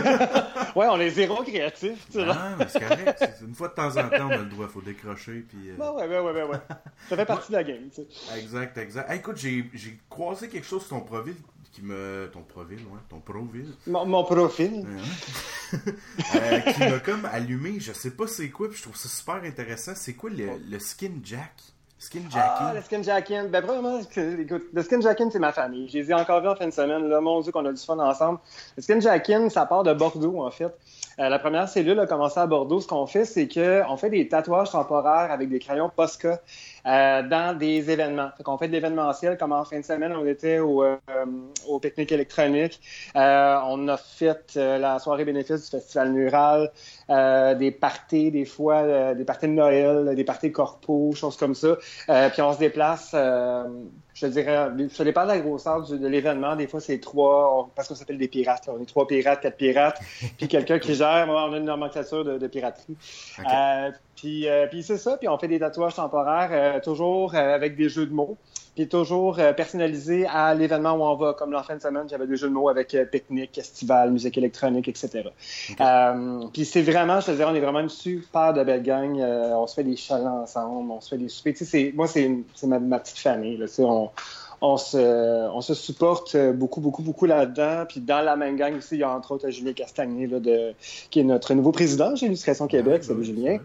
ouais, on est zéro créatif. Tu vois. Ah, mais c'est correct. Une fois de temps en temps, on a le droit, il faut décrocher. Puis, euh... ouais, ouais, ouais, ouais, Ça fait partie de la game. Tu sais. Exact, exact. écoute, j'ai croisé quelque chose sur ton profil qui me. Ton profil, ouais, ton profil. Mon, profil. euh, qui m'a comme allumé, je sais pas c'est quoi, puis je trouve ça super intéressant. C'est quoi le, le skin jack? Skin jacking. Ah, le skin jacking. Ben, vraiment, écoute, le skin jacking, c'est ma famille. J'ai les encore vu en fin de semaine. Là, mon Dieu, qu'on a du fun ensemble. Le skin jacking, ça part de Bordeaux, en fait. Euh, la première cellule a commencé à Bordeaux. Ce qu'on fait, c'est qu'on fait des tatouages temporaires avec des crayons Posca euh, dans des événements. Fait qu'on fait de l'événementiel, comme en fin de semaine, on était au, euh, au pique-nique électronique. Euh, on a fait la soirée bénéfice du Festival Mural, des parties, des fois, des parties de Noël, des parties corpo, choses comme ça. puis on se déplace je dirais, ça dépend de la grosseur de l'événement. Des fois, c'est trois, parce qu'on s'appelle des pirates. On est trois pirates, quatre pirates, puis quelqu'un qui gère. on a une nomenclature de, piraterie. Euh, puis, euh, puis c'est ça. Puis on fait des tatouages temporaires, euh, toujours avec des jeux de mots puis toujours personnalisé à l'événement où on va. Comme l'an fin de semaine, j'avais des jeux de mots avec pique-nique, festival, musique électronique, etc. puis c'est vraiment, je te dirais, on est vraiment une super de belle gang. on se fait des chalets ensemble, on se fait des soupers. Tu sais, moi, c'est ma, ma, petite famille. Là, on, on se, on se supporte beaucoup, beaucoup, beaucoup là-dedans. Puis dans la même gang aussi, il y a entre autres Julien Castagné, là, de, qui est notre nouveau président chez Illustration Québec. Ah, Salut Julien.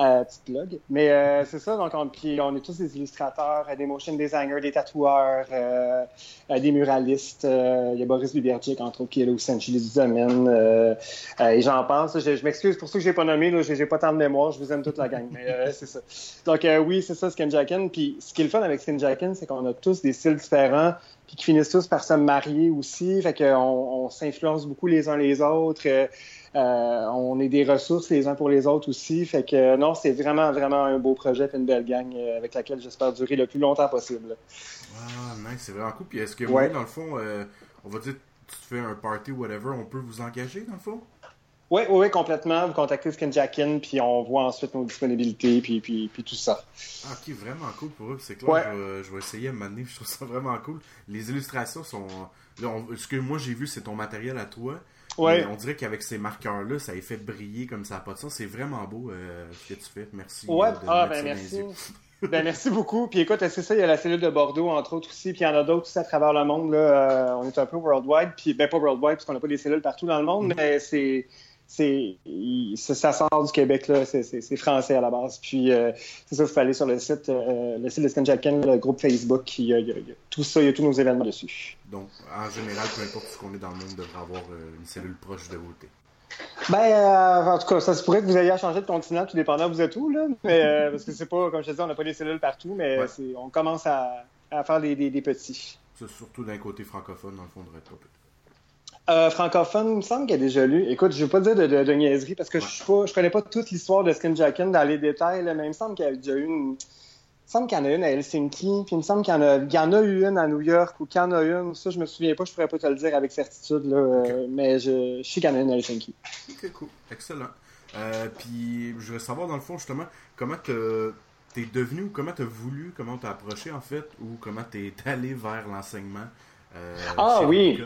Euh, petite blog. Mais euh, c'est ça, donc on, puis on est tous des illustrateurs, des motion designers, des tatoueurs, euh, des muralistes. il y a Boris Bibergic, entre autres, qui est là aussi du domaine. et j'en pense. Je, m'excuse pour ceux que j'ai pas nommé, là, j'ai, pas tant de mémoire, je vous aime toute la gang. Mais c'est ça. Donc oui, c'est ça, Skinjacken. Puis ce qui est le fun avec Skinjacken, c'est qu'on a tous des styles différents, puis qui finissent tous par se marier aussi. Fait qu'on on, s'influence beaucoup les uns les autres. Euh, euh, on est des ressources les uns pour les autres aussi. Fait que non, c'est vraiment, vraiment un beau projet et une belle gang euh, avec laquelle j'espère durer le plus longtemps possible. Ah, nice, c'est vraiment cool. Puis est-ce que ouais. dans le fond, on va dire, tu fais un party, whatever, on peut vous engager dans le fond? Oui, oui, complètement. Vous contactez Skinjackin, puis on voit ensuite nos disponibilités, puis, puis, puis tout ça. Ah, ok, vraiment cool pour eux. C'est clair, je, vais, essayer à m'amener, je trouve ça vraiment cool. Les illustrations sont. ce que moi j'ai vu, c'est ton matériel à toi. Ouais. on dirait qu'avec ces marqueurs-là, ça a fait briller comme ça n'a pas de sens. C'est vraiment beau euh, ce que tu fais. Merci. Ouais, euh, ah, ben merci. ben, merci beaucoup. Puis écoute, c'est ça, il y a la cellule de Bordeaux, entre autres aussi, puis il y en a d'autres aussi à travers le monde. Là. Euh, on est un peu worldwide, puis ben pas worldwide, parce qu'on n'a pas des cellules partout dans le monde, mm-hmm. mais c'est c'est ça sort du Québec là, c'est français à la base. Puis euh, c'est ça, il faut aller sur le site, euh, le site de Scanjacken, le groupe Facebook, il y, a, tout ça, il y a tous nos événements dessus. Donc, en général, peu importe ce qu'on est dans le monde, devrait avoir euh, une cellule proche de beauté. Ben, euh, en tout cas, ça se pourrait que vous ayez à changer de continent, tout dépendant où vous êtes où, là. Mais, euh, parce que c'est pas, comme je te dis, on n'a pas des cellules partout, mais on commence à, faire des, petits. C'est surtout d'un côté francophone, dans le fond, de Rétro, euh, francophone, il me semble qu'il a déjà lu. Écoute, je ne veux pas dire de, de, niaiserie parce que je ne connais pas toute l'histoire de Skinjacken dans les détails, mais il me semble qu'il y a déjà eu une, il me semble qu'il y en a une à Helsinki, puis il me semble qu'il y, en a, y en a eu une à New York ou qu'il y en a une. Ça, je me souviens pas, je pourrais pas te le dire avec certitude, là, euh, mais je, je sais qu'il y en a une à Helsinki. Ok, cool. Excellent. Euh, puis, je voudrais savoir, dans le fond, justement, comment t'es devenu ou comment t'as voulu, comment t'as approché, en fait, ou comment t'es allé vers l'enseignement. Euh, ah oui!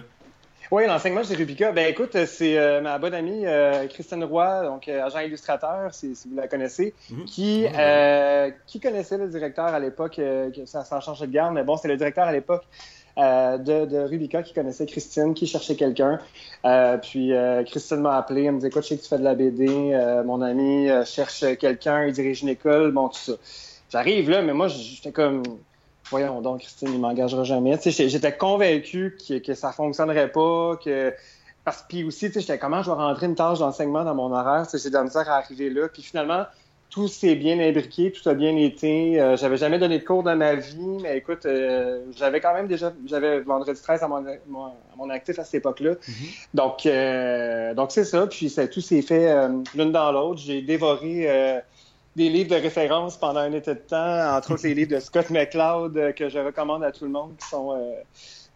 Oui, l'enseignement chez Rubica. Ben écoute, c'est euh, ma bonne amie euh, Christine Roy, donc euh, agent illustrateur, si, vous la connaissez, mhm. qui qui connaissait le directeur à l'époque, ça s'en changeait de garde, mais bon, c'est le directeur à l'époque de, de, Rubica qui connaissait Christine, qui cherchait quelqu'un. puis Christine m'a appelé, elle me dit écoute, je sais que tu fais de la BD, mon ami cherche quelqu'un, il dirige une école, bon tout ça. J'arrive là, mais moi j'étais comme voyons donc, Christine, il m'engagera jamais. J'étais convaincu que, que ça fonctionnerait pas, que parce puis aussi, j'étais comment je vais rentrer une tâche d'enseignement dans mon horaire, j'ai de la misère à arriver là. Puis finalement, tout s'est bien imbriqué, tout a bien été. Euh, j'avais jamais donné de cours dans ma vie, mais écoute, euh, j'avais quand même déjà, j'avais vendredi 13 à mon, mon, actif à cette époque-là. Mm-hmm. Donc, euh, donc c'est ça. Puis ça, tout s'est fait l'une dans l'autre. J'ai dévoré des livres de référence pendant un été de temps, entre autres les livres de Scott McCloud euh, que je recommande à tout le monde, qui sont euh,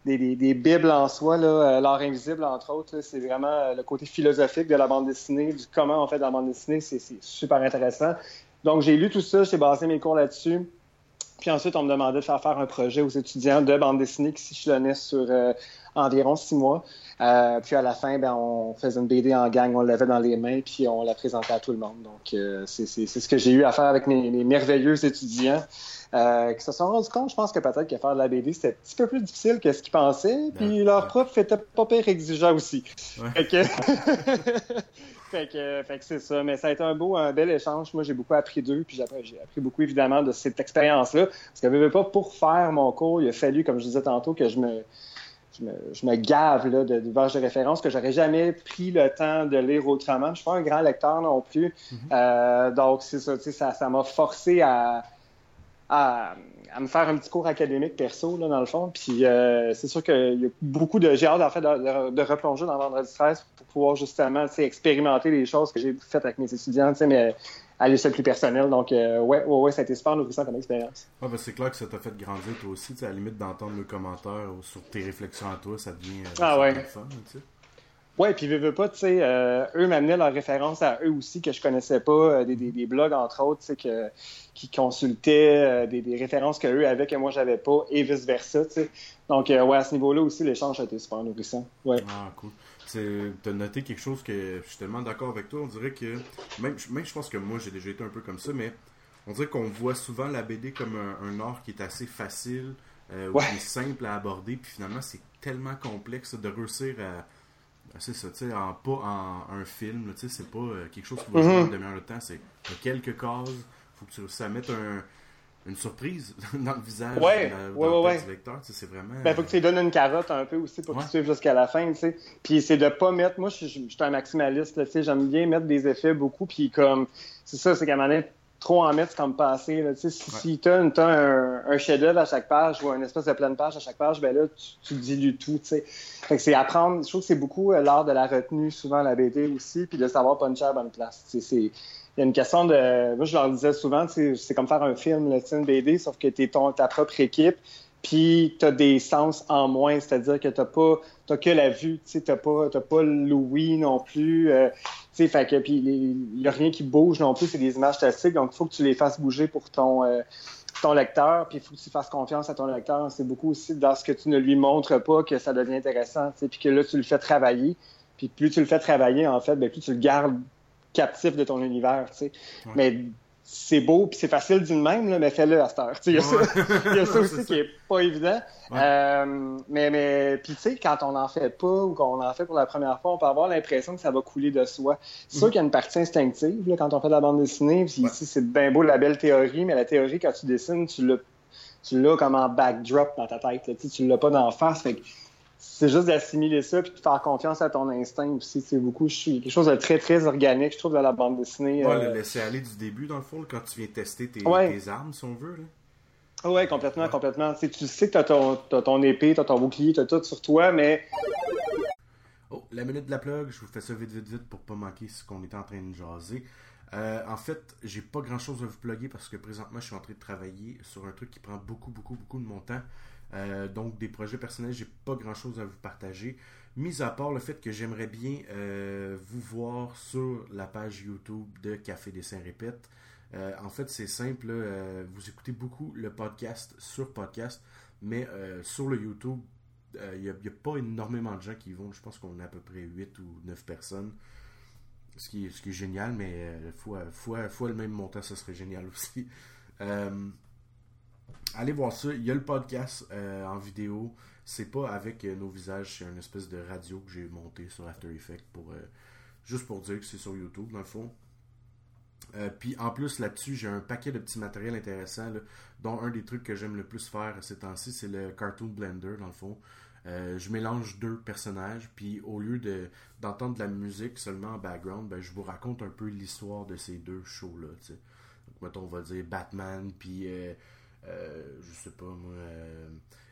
des, des, bibles en soi, euh, l'art invisible entre autres. C'est vraiment le côté philosophique de la bande dessinée, du comment on fait de la bande dessinée, c'est super intéressant. Donc j'ai lu tout ça, j'ai basé mes cours là-dessus. Puis ensuite, on me demandait de faire faire un projet aux étudiants de bande dessinée qui s'échelonnait sur environ six mois. Euh, puis à la fin, ben, on faisait une BD en gang, on l'avait dans les mains, puis on la présentait à tout le monde. Donc, euh, c'est ce que j'ai eu à faire avec mes, merveilleux étudiants. Euh, qui se sont rendus compte, je pense que peut-être que faire de la BD, c'était un petit peu plus difficile que ce qu'ils pensaient. Puis leur prof était pas pire exigeant aussi. Fait que, fait que, fait que c'est ça. Mais ça a été un beau, un bel échange. Moi, j'ai beaucoup appris d'eux. Puis j'ai appris, beaucoup, évidemment, de cette expérience-là. Parce que, pas, pour faire mon cours, il a fallu, comme je disais tantôt, que je me je me, gave là, de d'ouvrages de, référence que j'aurais jamais pris le temps de lire autrement. Je suis pas un grand lecteur non plus. Mm-hmm. Euh, donc, c'est ça, ça, ça m'a forcé à, à, me faire un petit cours académique perso, là, dans le fond. Puis euh, c'est sûr qu'il y a beaucoup de... J'ai hâte, en fait, de, de, replonger dans Vendredi 13 pour pouvoir justement expérimenter les choses que j'ai faites avec mes étudiants, mais à l'échelle plus personnelle. Donc, euh, ouais, ouais, ouais, ça a été super nourrissant comme expérience. Ouais, ben, c'est clair que ça t'a fait grandir toi aussi. À la limite d'entendre le commentaire sur tes réflexions à toi, ça devient euh, ah, ouais. fun. Tu sais. Ouais, puis veux, pas, tu sais, euh, eux m'amenaient leurs références à eux aussi que je connaissais pas, des, des, des, blogs entre autres, tu sais, qui consultaient des, des, références que eux avaient que moi j'avais pas et vice versa, tu sais. Donc ouais, à ce niveau-là aussi, l'échange a été super nourrissant. Ouais. Ah cool tu as noté quelque chose que je suis tellement d'accord avec toi. On dirait que, même, même je pense que moi j'ai déjà été un peu comme ça, mais on dirait qu'on voit souvent la BD comme un, art qui est assez facile, euh, ou qui est simple à aborder, puis finalement c'est tellement complexe de réussir à. C'est ça, tu sais, en, pas en un film, tu sais, c'est pas euh, quelque chose qui va mm-hmm. demi-heure de temps, c'est quelques cases, faut que tu réussisses à mettre un, une surprise dans le visage ouais, du lecteur. C'est vraiment. Ben, faut que tu lui donnes une carotte un peu aussi pour qu'il suive jusqu'à la fin. sais. Puis c'est de pas mettre. Moi, je suis un maximaliste. J'aime bien mettre des effets beaucoup. Puis comme. C'est ça, c'est qu'à un trop en mettre, c'est comme passer. Là, si si tu as, un, un chef-d'œuvre à chaque page ou une espèce de pleine page à chaque page, ben là, tu, tu dilues tout. Fait que c'est apprendre. Je trouve que c'est beaucoup euh, l'art de la retenue, souvent la BD aussi, puis de savoir puncher à la bonne place. C'est il y a une question de. Moi, je leur disais souvent, c'est comme faire un film, le une BD, sauf que tu es ton, ta propre équipe, puis tu as des sens en moins, c'est-à-dire que tu pas que la vue, tu n'as pas, pas l'ouïe non plus. Euh, fait que, puis il n'y a rien qui bouge non plus, c'est des images statiques, donc il faut que tu les fasses bouger pour ton. Euh, ton lecteur, puis il faut que tu fasses confiance à ton lecteur. C'est beaucoup aussi dans ce que tu ne lui montres pas que ça devient intéressant, puis que là, tu le fais travailler. Puis plus tu le fais travailler, en fait, bien, plus tu le gardes captif de ton univers, tu sais. Mais c'est beau puis c'est facile d'une même, là, mais fais-le à cette heure. Il y a ça, il y a ça aussi qui est pas évident. Euh, mais mais puis tu sais, quand on n'en fait pas ou qu'on en fait pour la première fois, on peut avoir l'impression que ça va couler de soi. C'est sûr mhm. qu'il y a une partie instinctive là, quand on fait de la bande dessinée. Puis ici, c'est bien beau la belle théorie, mais la théorie, quand tu dessines, tu l'as tu l'as comme en backdrop dans ta tête. Là, tu l'as pas d'en face. Fait c'est juste d'assimiler ça puis de faire confiance à ton instinct aussi. C'est beaucoup, je suis quelque chose de très, très organique, je trouve, dans la bande dessinée. Ouais, le laisser aller du début, dans le fond, quand tu viens tester tes, tes armes, si on veut. Là. Ouais, complètement, complètement. tu sais que t'as ton, as ton épée, t'as ton bouclier, t'as tout sur toi, mais Oh, la minute de la plug, je vous fais ça vite, vite, vite pour pas manquer ce qu'on est en train de jaser. Euh, en fait, j'ai pas grand chose à vous plugger parce que présentement, je suis en train de travailler sur un truc qui prend beaucoup, beaucoup, beaucoup de mon temps. Euh, donc, des projets personnels, j'ai pas grand chose à vous partager. Mis à part le fait que j'aimerais bien euh, vous voir sur la page YouTube de Café Dessin Répète. en fait, c'est simple. vous écoutez beaucoup le podcast sur podcast, mais sur le YouTube, il euh, n'y a, pas énormément de gens qui vont. Je pense qu'on a à peu près 8 ou 9 personnes. Ce qui, est, ce génial, mais euh, fois, le même montant, ça serait génial aussi. Euh, allez voir ça. Il y a le podcast en vidéo. C'est pas avec nos visages, c'est une espèce de radio que j'ai monté sur After Effects pour juste pour dire que c'est sur YouTube dans le fond. puis en plus là-dessus, j'ai un paquet de petits matériels intéressants, dont un des trucs que j'aime le plus faire ces temps-ci, c'est le Cartoon Blender dans le fond. Euh, je mélange deux personnages, puis au lieu de, d'entendre de la musique seulement en background, ben, je vous raconte un peu l'histoire de ces deux shows-là. Donc, mettons, on va dire Batman, puis euh, euh, je sais pas moi,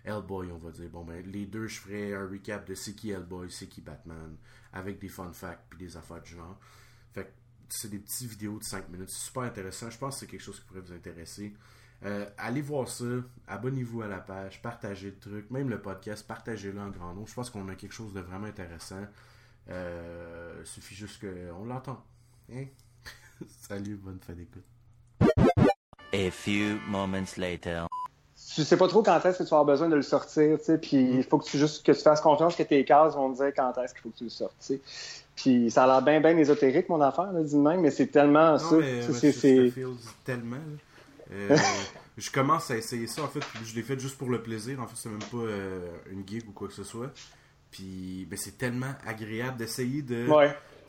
Hellboy, on va dire. Bon, ben, les deux, je ferai un recap de c'est qui Hellboy, c'est qui Batman, avec des fun facts, puis des affaires du genre. Fait c'est des petites vidéos de 5 minutes. C'est super intéressant. Je pense que c'est quelque chose qui pourrait vous intéresser. Euh, allez voir ça, abonnez-vous à la page, partagez le truc, même le podcast, partagez-le en grand nom. Je pense qu'on a quelque chose de vraiment intéressant. Euh, il suffit juste qu'on l'entende. Hein? Salut, bonne fin d'écoute. A few moments later. Tu sais pas trop quand est-ce que tu vas avoir besoin de le sortir, tu sais, puis il faut que tu juste que tu fasses confiance que tes cases vont te dire quand est-ce qu'il faut que tu le sortes, tu sais. Puis ça a l'air bien, bien ésotérique, mon affaire, là, même, mais c'est tellement non, ça. c'est tellement. Euh, je commence à essayer ça, en fait, je l'ai fait juste pour le plaisir. En fait, c'est même pas euh, une gig ou quoi que ce soit. Puis, ben, c'est tellement agréable d'essayer de,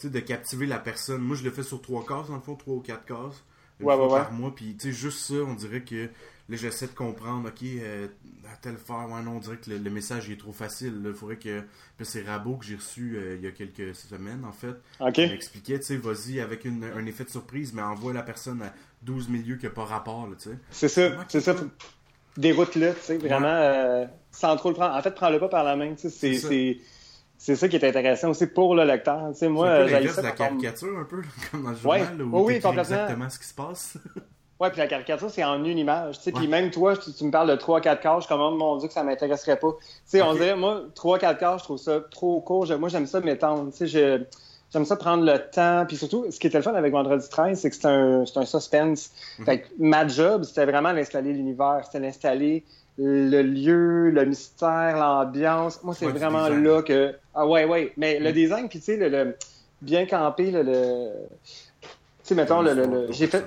de captiver la personne. Moi, je le fais sur trois cases, dans le fond, trois ou quatre cases. Une fois par mois. Puis, tu sais, juste ça, on dirait que là, j'essaie de comprendre, ok, euh, à tel faire, ouais, non, on dirait que le, message est trop facile. Il faudrait que. c'est Rabot que j'ai reçu il y a quelques semaines, en fait. Il m'expliquait, tu sais, vas-y avec un effet de surprise, mais envoie la personne à 12 milieux qui n'ont pas rapport, tu sais. C'est ça, c'est ça. Des routes-là, tu sais, vraiment, euh, sans trop le prendre. En fait, prends-le pas par la main, tu sais, c'est... C'est ça qui est intéressant aussi pour le lecteur. Tu sais, moi, j'ai la caricature un peu, comme dans le journal, où oui, exactement ce qui se passe. ouais, puis la caricature, c'est en une image. Tu sais, puis même toi, tu, me parles de 3-4 cases, comme mon Dieu que ça m'intéresserait pas. Tu sais, on dirait, moi, 3-4 cases, je trouve ça trop court. moi, j'aime ça m'étendre. Tu sais, je j'aime ça prendre le temps. Puis surtout, ce qui était le fun avec Vendredi 13, c'est que c'est un, un, suspense. Mhm. Fait que ma job, c'était vraiment d'installer l'univers, c'était d'installer le lieu, le mystère, l'ambiance. Moi, c'est vraiment là que. Ah ouais, ouais. Mais le mhm. design, puis tu sais, le, bien campé, le. Tu sais, mettons, le. J'ai fait.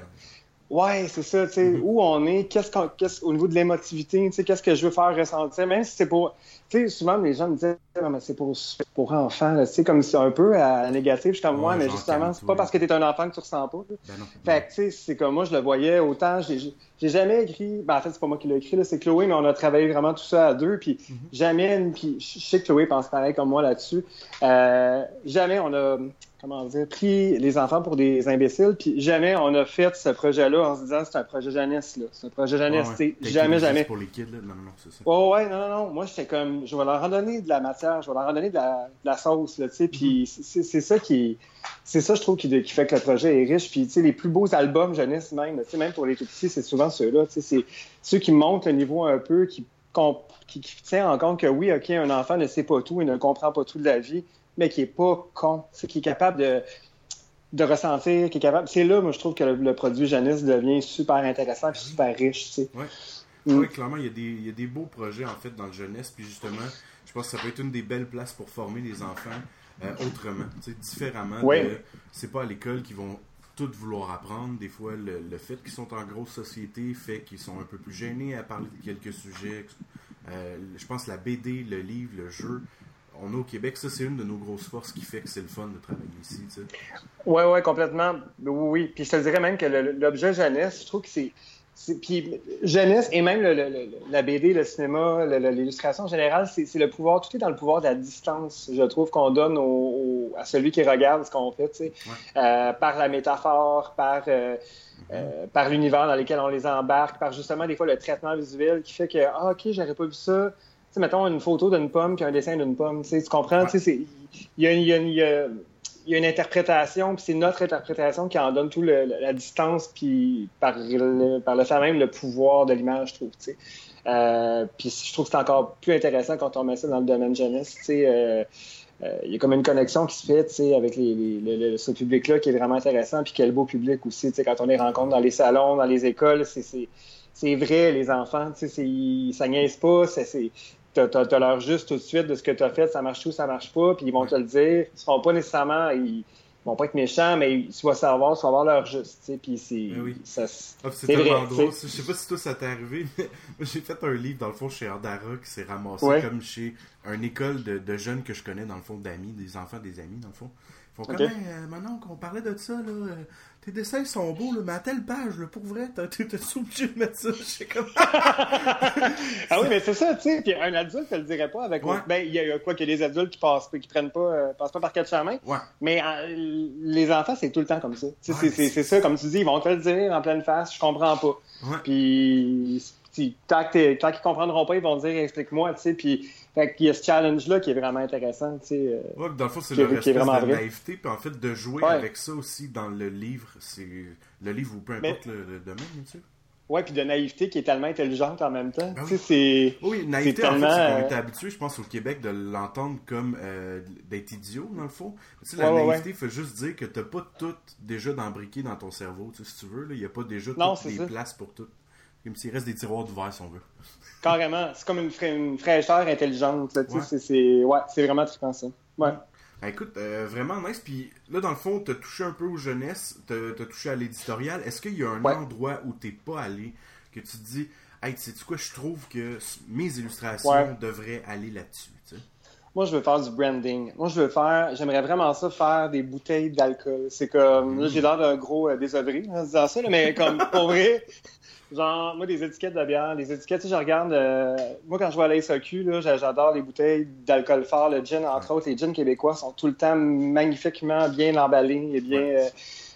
Ouais, c'est ça, tu sais, mhm. où on est, qu'est-ce qu'on, qu'est-ce, au niveau de l'émotivité, tu sais, qu'est-ce que je veux faire ressentir, même si c'est pour, tu sais, souvent les gens me disent, non, mais c'est pour, pour enfants, tu sais, comme c'est un peu à, négatif, je suis comme, moi, mais justement, c'est pas parce que t'es un enfant que tu ressens pas, ben non, Fait que, tu sais, c'est comme moi, je le voyais autant, j'ai, jamais écrit, ben en fait, c'est pas moi qui l'ai écrit, c'est Chloé, mais on a travaillé vraiment tout ça à deux, puis mhm. jamais, puis je sais que Chloé pense pareil comme moi là-dessus, euh, jamais on a, comment dire, pris les enfants pour des imbéciles, puis jamais on a fait ce projet-là en se disant c'est un projet jeunesse, là. C'est un projet jeunesse, ouais, jamais, jamais. pour les kids, là. Non, non, c'est ça. Oh, ouais, non, non, non. Moi, j'étais comme, je vais leur en donner de la matière, je vais leur en donner de la, sauce, tu sais, puis mm-hmm. c'est ça qui. C'est ça, je trouve, qui, qui, fait que le projet est riche. Puis, tu sais, les plus beaux albums jeunesse, même, tu sais, même pour les tout petits, c'est souvent ceux-là. Tu sais, c'est ceux qui montent le niveau un peu, qui, qui, qui tient en compte que oui, OK, un enfant ne sait pas tout, il ne comprend pas tout de la vie, mais qui est pas con, qui est capable de, de ressentir, qui est capable. C'est là, moi, je trouve que le, produit jeunesse devient super intéressant et super riche, tu sais. Ouais. Mm. clairement, il y, a des, il y, a des, beaux projets, en fait, dans le jeunesse, puis justement, je pense que ça peut être une des belles places pour former les enfants euh, autrement, différemment. Ouais. C'est pas à l'école qu'ils vont tout vouloir apprendre. Des fois, le, le fait qu'ils sont en grosse société fait qu'ils sont un peu plus gênés à parler de quelques sujets. Euh, je pense que la BD, le livre, le jeu, on est au Québec, ça c'est une de nos grosses forces qui fait que c'est le fun de travailler ici. Oui, oui, complètement. Oui, oui. Puis je te dirais même que l'objet jeunesse, je trouve que c'est- Puis jeunesse et même le- le- le- la BD, le cinéma, l'illustration en général, c'est le pouvoir, tout est dans le pouvoir de la distance, je trouve, qu'on donne au- au- à celui qui regarde ce qu'on fait, tu sais, Euh, par la métaphore, par, euh, euh, par l'univers dans lequel on les embarque, par justement des fois le traitement visuel qui fait que, ah, ok, j'aurais pas vu ça. Tu sais, mettons une photo d'une pomme puis un dessin d'une pomme, tu sais, tu comprends? Ouais. Tu sais, il y a, y a- y a- il y a une interprétation, puis c'est notre interprétation qui en donne tout le- la distance, puis par le, par le fait même le pouvoir de l'image, je trouve. Euh, puis je trouve que c'est encore plus intéressant quand on met ça dans le domaine jeunesse. euh, euh, Il y a comme une connexion qui se fait avec les, le- ce public-là qui est vraiment intéressant, puis quel beau public aussi. Quand on les rencontre dans les salons, dans les écoles, c'est- c'est vrai, les enfants, ils- ça niaise pas, c'est t'as, t'as- t'as leur juste tout de suite de ce que tu as fait, ça marche ou ça marche pas, puis ils vont te le dire. Ils seront pas nécessairement, ils vont pas être méchants, mais ils vont savoir, ils vont avoir leur juste, tu sais, puis c'est, Ben oui. ça, Ah, c'est C'est tellement vrai, drôle. Je sais pas si toi ça t'est arrivé, mais j'ai fait un livre dans le fond chez Ardara qui s'est ramassé Ouais. comme chez une école de, de jeunes que je connais dans le fond d'amis, des enfants des amis dans le fond. Ils font Ok. comme Hey, euh, maintenant qu'on parlait de ça là, euh, tes dessins sont beaux là, mais à telle page là, pour vrai, t'es obligé de mettre ça? J'étais comme Ah oui, mais c'est ça, tu sais. Puis un adulte, ne le dirait pas avec. Ouais. Ben, il y a quoi a des adultes qui passent, qui prennent pas, euh, passent pas par quatre chemins. ouais. Mais euh, les enfants, c'est tout le temps comme ça. Ouais, c'est, ça, comme tu dis, ils vont te le dire en pleine face, je comprends pas. Ouais. Puis que tant qu'ils comprendront pas, ils vont dire explique-moi, tu sais. Puis fait qu'il y a ce challenge-là qui est vraiment intéressant, tu sais. euh. Ouais, dans le fond, c'est espèce vraiment de vrai. naïveté, puis en fait, de jouer Ouais. avec ça aussi dans le livre, c'est le livre ou peu importe le, le domaine, bien sûr. Ouais, puis de naïveté qui est tellement intelligente en même temps. Ben tu sais, c'est. Oui, naïveté, C'est en fait, tellement, c'est qu'on euh, était habitué, je pense, au Québec, de l'entendre comme euh, d'être idiot, dans le fond. Tu sais, la ouais, naïveté fait juste dire que t'as pas tout déjà d'embriqué dans ton cerveau, tu sais, si tu veux. là. Il y a pas déjà Non, toutes les ça. places pour tout. Comme s'il reste des tiroirs d'ouvert, si on veut. Carrément. C'est comme une, fra- une fraîcheur intelligente. Ouais. c'est. Ouais, vraiment trippant ça. Ouais. Ben, écoute, euh, vraiment nice. Puis là, dans le fond, t'as touché un peu aux jeunesse, t'as touché à l'éditorial. Est-ce qu'il y a un Ouais. endroit où t'es pas allé, que tu te dis, hey, tu sais quoi, je trouve que mes illustrations devraient aller là-dessus? Moi, je veux faire du branding. Moi, je veux faire, j'aimerais vraiment ça faire des bouteilles d'alcool. C'est comme, là, j'ai l'air d'un gros euh, désœuvré en disant ça, là, mais comme, pour vrai, genre, moi, des étiquettes de bière, des étiquettes, tu sais, je regarde, euh, moi, quand je vois à la SAQ, j'adore les bouteilles d'alcool fort, le gin, entre autres, les gins québécois sont tout le temps magnifiquement bien emballés et bien, Ouais. euh,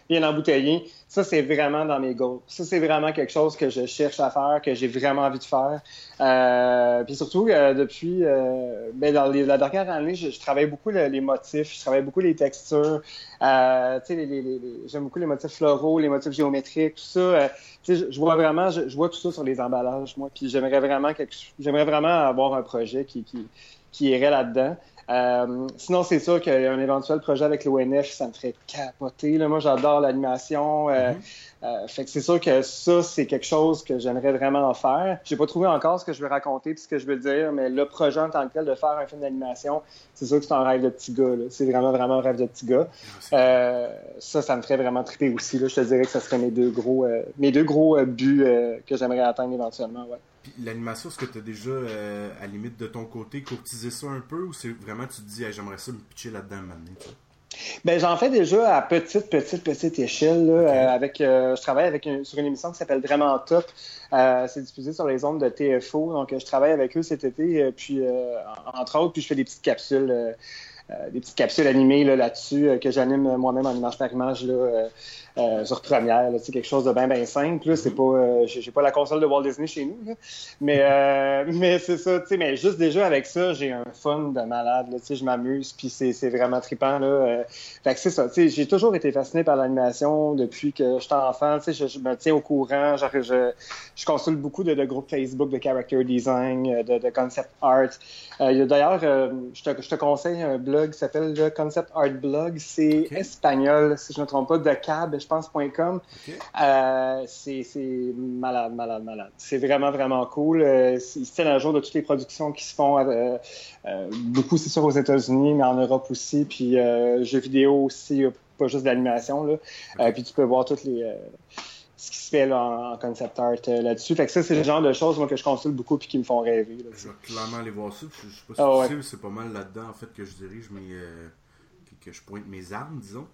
bien embouteillés. Ça, c'est vraiment dans mes goals. Ça, c'est vraiment quelque chose que je cherche à faire, que j'ai vraiment envie de faire. Euh, puis surtout, euh, depuis, euh, ben, dans les- la dernière année, je, je travaille beaucoup le- les motifs, je travaille beaucoup les textures. Euh, les- les- les- j'aime beaucoup les motifs floraux, les motifs géométriques, tout ça. Euh, je, je vois vraiment, je, je vois tout ça sur les emballages, moi. Puis j'aimerais vraiment, j'aimerais vraiment avoir un projet qui, qui, qui irait là-dedans. Euh, sinon, c'est sûr qu'un éventuel projet avec l'ONF, ça me ferait capoter. Là. Moi, j'adore l'animation. Euh, Mhm. Euh, fait que c'est sûr que ça, c'est quelque chose que j'aimerais vraiment faire. J'ai pas trouvé encore ce que je veux raconter puis ce que je veux dire, mais le projet en tant que tel de faire un film d'animation, c'est sûr que c'est un rêve de petit gars. C'est vraiment, vraiment un rêve de petit gars. Euh, ça, ça me ferait vraiment triper aussi. Là. Je te dirais que ça serait mes deux gros, euh, mes deux gros buts que j'aimerais atteindre éventuellement. Ouais. L'animation, est-ce que tu as déjà, à la limite de ton côté, courtisé ça un peu ou c'est vraiment tu te dis, Hey, j'aimerais ça me pitcher là-dedans maintenant, Ben, j'en fais déjà à petite, petite, petite échelle. Là, euh, avec, euh, je travaille avec une- sur une émission qui s'appelle Vraiment Top. Euh, c'est diffusé sur les ondes de TFO. Donc, je travaille avec eux cet été, puis en- entre autres, puis je fais des petites capsules, des petites capsules animées là, là-dessus euh, que j'anime euh, moi-même en image par image là, euh, euh, sur première. là. C'est quelque chose de bien, bien simple. Là. C'est pas, euh, j'ai pas la console de Walt Disney chez nous, là. mais euh, mais c'est ça. tu sais, Mais juste déjà avec ça, j'ai un fun de malade. Là, tu sais, je m'amuse, puis c'est c'est vraiment trippant. Là. Euh, fait que c'est ça. tu sais, J'ai toujours été fasciné par l'animation depuis que j'étais enfant. tu sais, Je, je me tiens au courant. Genre, je, je consulte beaucoup de, de groupes Facebook de character design, euh, de, de concept art. Euh, D'ailleurs, euh, je, te, je te conseille un blog qui s'appelle le Concept Art Blog. C'est espagnol, si je ne me trompe pas, de cab, je pense, .com. Ok. Euh, c'est malade, malade, malade. C'est vraiment, vraiment cool. Euh, c'est- il se tient à jour de toutes les productions qui se font. euh, euh, beaucoup, c'est sûr, aux États-Unis, mais en Europe aussi. Puis euh, jeux vidéo aussi, pas juste. Là. Euh, puis tu peux voir toutes les. Ce qui se fait là, en, concept art euh, là-dessus. Fait que ça, c'est le genre de choses moi, que je consulte beaucoup puis qui me font rêver. là. Je vais clairement aller voir ça. Je, je sais pas si Ah tu ouais. sais, c'est pas mal là-dedans en fait que je dirige mes. euh, que, que je pointe mes armes, disons.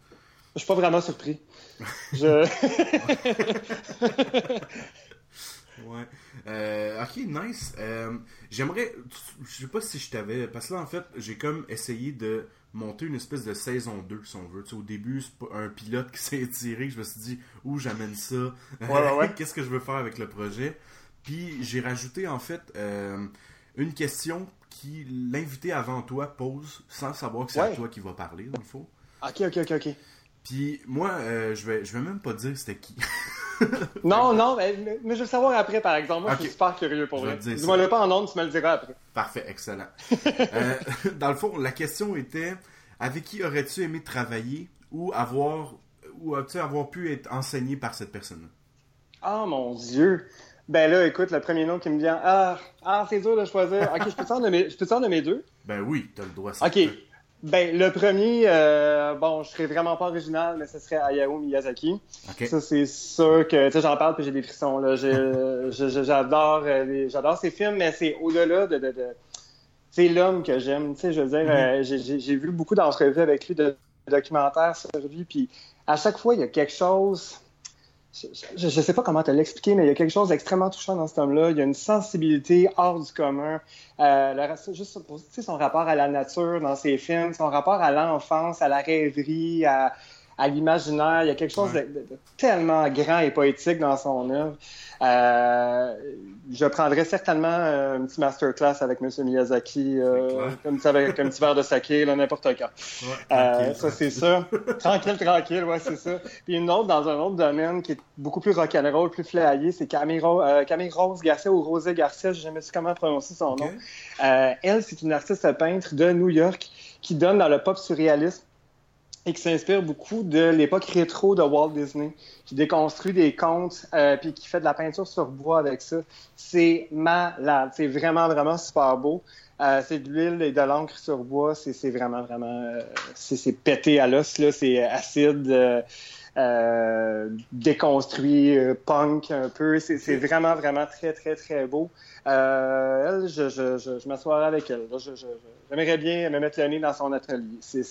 Je suis pas vraiment surpris. Je... Ouais. Euh, ok, nice. Euh, J'aimerais. Je sais pas si je t'avais. Parce que là, en fait, j'ai comme essayé de monter une espèce de saison 2, si on veut. Tu sais, au début, c'est pas un pilote qui s'est tiré. Je me suis dit, où j'amène ça Ouais, ouais, ouais. Qu'est-ce que je veux faire avec le projet Puis j'ai rajouté, en fait, euh, une question qui l'invité avant toi pose sans savoir que c'est à toi qui va parler, dans le fond. Ok, ok, ok, ok. Puis moi, euh, je vais je vais même pas dire c'était qui. Non, non, mais, mais- je veux le savoir après, par exemple. Moi, je suis super curieux pour Je vrai. Dis-moi le pas en ondes, tu me le diras après. Parfait, excellent. Euh, dans le fond, la question était avec qui aurais-tu aimé travailler ou avoir ou as-tu avoir pu être enseigné par cette personne-là? Ah, mon Dieu. Ben là, écoute, le premier nom qui me vient. Ah, ah c'est dur de choisir. Ok, je peux-tu en nommer, je peux-tu en nommer deux? Ben oui, t'as le droit. ça Ok. Ben, le premier, euh, bon, je serais vraiment pas original, mais ce serait Hayao Miyazaki. Ok. Ça, c'est sûr que, tu sais, j'en parle puis j'ai des frissons, là. J'adore euh, j'adore ces films, mais c'est au-delà de, de, de- c'est l'homme que j'aime, tu sais, je veux dire, j'ai- j'ai j'ai vu beaucoup d'entrevues avec lui, de, de documentaires sur lui, puis à chaque fois, il y a quelque chose, je, je sais pas comment te l'expliquer, mais il y a quelque chose d'extrêmement touchant dans cet homme-là. Il y a une sensibilité hors du commun. Euh, le juste pour- son rapport à la nature dans ses films, son rapport à l'enfance, à la rêverie, à, à l'imaginaire. Il y a quelque chose de, de- de tellement grand et poétique dans son œuvre. Euh, je prendrais certainement euh, un petit masterclass avec M. Miyazaki, euh, comme ça, avec un petit verre de saké, là, n'importe quand. Ouais, Euh, ça, c'est ça. tranquille, tranquille, ouais, c'est ça. Puis une autre dans un autre domaine qui est beaucoup plus rock'n'roll, plus flyé, c'est Camille, euh, Camille Rose Garcia ou Rosé Garcia, je sais jamais comment prononcer son Ok. nom. Euh, elle, c'est une artiste peintre de New York qui donne dans le pop surréaliste et qui s'inspire beaucoup de l'époque rétro de Walt Disney, qui déconstruit des contes, euh, puis qui fait de la peinture sur bois avec ça. C'est malade. C'est vraiment, vraiment super beau. Euh, c'est de l'huile et de l'encre sur bois. C'est vraiment, vraiment... euh, c'est pété à l'os, là. C'est acide, euh, euh, déconstruit, euh, punk un peu. C'est c'est vraiment, vraiment très, très, très beau. Euh, elle, je, je, je, je m'assoirais avec elle. J'aimerais bien me mettre le nez dans son atelier. C'est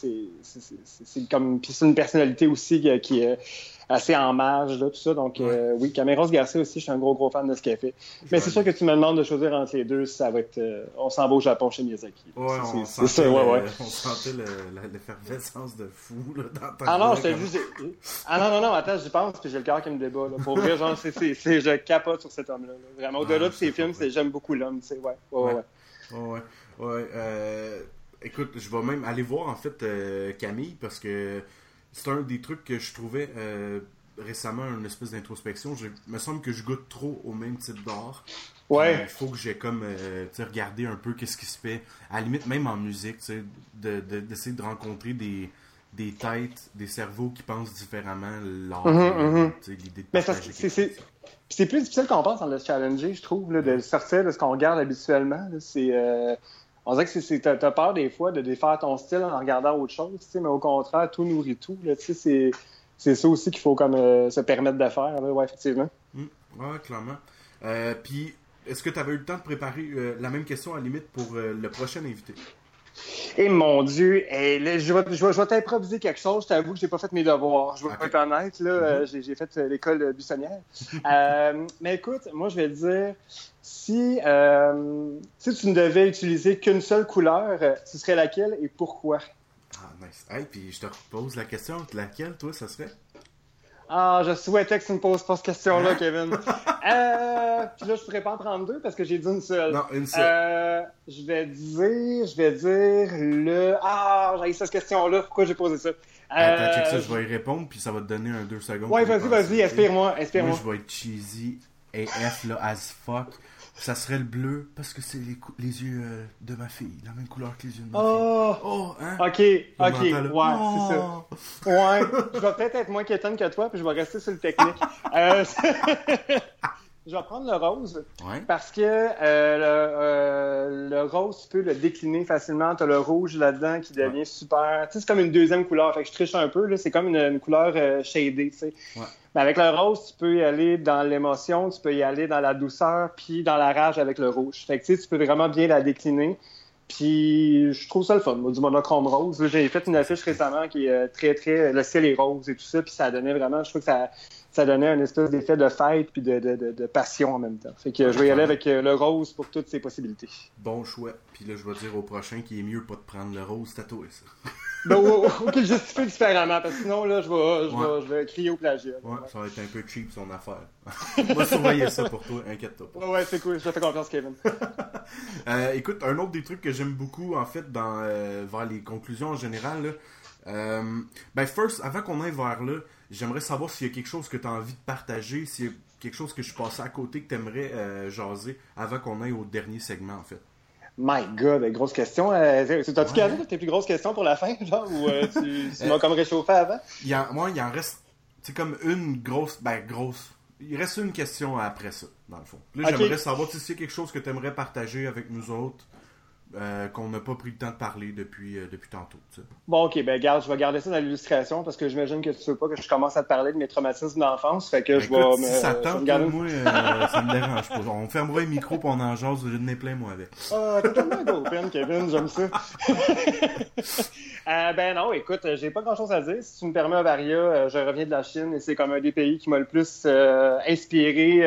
comme puis c'est une personnalité aussi qui, qui est assez en marge là, tout ça. Donc euh, oui, Caméros Garcia aussi, je suis un gros gros fan de ce qu'elle fait. Mais c'est sûr que tu me demandes de choisir entre les deux, ça va être euh, on s'en va au Japon chez Miyazaki. Ouais, on sentait, ouais, le- ouais. on sentait le- la- l'effervescence de fou là, dans ta Ah non, je te comme- dis, j'ai- ah non, non, non, attends, j'y pense, puis j'ai le cœur qui me débat. Là. Pour vrai, genre, c'est, je capote sur cet homme-là. là. Vraiment, au-delà de ses films, c'est, j'aime beaucoup l'homme, tu sais, ouais. Ouais, ouais, Ouais. euh, écoute, je vais même aller voir en fait euh, Camille parce que c'est un des trucs que je trouvais euh, récemment une espèce d'introspection. Je- Il me semble que je goûte trop au même type d'art. Ouais. Il faut que j'ai comme tu sais, regardé un peu qu'est-ce qui se fait. À la limite, même en musique, tu sais, de- de- d'essayer de, rencontrer des, des têtes, des cerveaux qui pensent différemment l'art, Mhm, mhm. sais, l'idée de Mais c'est, plus difficile qu'on pense en le challenger, je trouve, là, de sortir de ce qu'on regarde habituellement. C'est, euh, on dirait que c'est, t'as, peur des fois de défaire ton style en regardant autre chose, mais au contraire, tout nourrit tout. C'est, c'est ça aussi qu'il faut comme euh, se permettre de faire, là, ouais, effectivement. Mm. Ouais, clairement. Euh, Puis, est-ce que tu avais eu le temps de préparer euh, la même question à la limite pour le prochain invité? Et mon Dieu, là, je vais, je vais, je vais t'improviser quelque chose. Je t'avoue que j'ai pas fait mes devoirs. Je vais Ok. être honnête, là, euh, j'ai, j'ai fait euh, l'école euh, buissonnière. Euh, mais écoute, moi, je vais te dire, si, euh, si tu ne devais utiliser qu'une seule couleur, ce serait laquelle et pourquoi? Ah, nice. Hey, puis je te repose la question, laquelle, toi, ça serait? Ah, je souhaitais que tu me poses pas cette question-là? Kevin. Euh, puis là, je pourrais pas en prendre deux parce que j'ai dit une seule. Non, une seule. Euh, je vais dire, je vais dire le. Ah, j'ai cette question-là. Pourquoi j'ai posé ça? Attends, Euh, check ça, je vais y répondre, puis ça va te donner un deux secondes. Ouais, vas-y, vas-y, ok? inspire-moi, Moi, inspire-moi. je vais être cheesy AF, là, as fuck. Ça serait le bleu, parce que c'est les, les yeux euh, de ma fille, la même couleur que les yeux de ma fille. Oh, Oh, hein? ok, ok, ouais, c'est là. ça. Oh. Ouais, je vais peut-être être moins quétaine que toi, puis je vais rester sur le technique. Euh, je vais prendre le rose. Ouais. Parce que euh, le, euh, le rose, tu peux le décliner facilement. Tu as le rouge là-dedans qui devient super. Tu sais, c'est comme une deuxième couleur. Fait que je triche un peu. là. C'est comme une, une couleur euh, shadée. Tu sais. Ouais. Mais avec le rose, tu peux y aller dans l'émotion, tu peux y aller dans la douceur, puis dans la rage avec le rouge. Fait que tu sais, tu peux vraiment bien la décliner. Puis je trouve ça le fun, moi, du monochrome rose. J'ai fait une affiche récemment qui est très, très. Le ciel est rose et tout ça, puis ça donnait vraiment. Je trouve que ça, ça donnait un espèce d'effet de fête puis de, de, de, de passion en même temps. Fait que je vais y aller avec euh, le rose pour toutes ces possibilités. Bon choix. Puis là, je vais dire au prochain qu'il est mieux pas de prendre le rose tatoué, ça. Ben, ou, ou qu'il justifie différemment, parce que sinon, là, je vais, je vais, je vais crier au plagiat. Ouais, ça va être un peu cheap son affaire. On va surveiller ça pour toi, inquiète-toi pas. Ouais, ouais, c'est cool. Je te fais confiance, Kevin. Euh, écoute, un autre des trucs que j'aime beaucoup, en fait, dans, euh, vers les conclusions en général, là, euh, ben, first, avant qu'on aille vers là, j'aimerais savoir s'il y a quelque chose que tu as envie de partager, s'il y a quelque chose que je suis passé à côté que tu aimerais jaser avant qu'on aille au dernier segment, en fait. My God, grosse question. Euh, T'as-tu gardé tes plus grosses questions pour la fin, genre, ou euh, tu, tu m'as comme réchauffé avant? Il en, moi, il en reste, c'est comme une grosse, ben, grosse. Il reste une question après ça, dans le fond. Là, j'aimerais savoir si c'est quelque chose que tu aimerais partager avec nous autres, euh, qu'on n'a pas pris le temps de parler depuis, euh, depuis tantôt. Bon, ok, ben garde, je vais garder ça dans l'illustration parce que j'imagine que tu veux pas que je commence à te parler de mes traumatismes d'enfance, fait que je vais Écoute, me. si ça je vais tente, garder- moi, euh, ça me dérange pas. On fermera les micros pour on en jase, je n'ai plein, moi, avec. Ah, t'es tellement open, Kevin, j'aime ça. Euh, ben non, écoute, j'ai pas grand chose à dire. Si tu me permets, Avaria, je reviens de la Chine et c'est comme un des pays qui m'a le plus inspiré.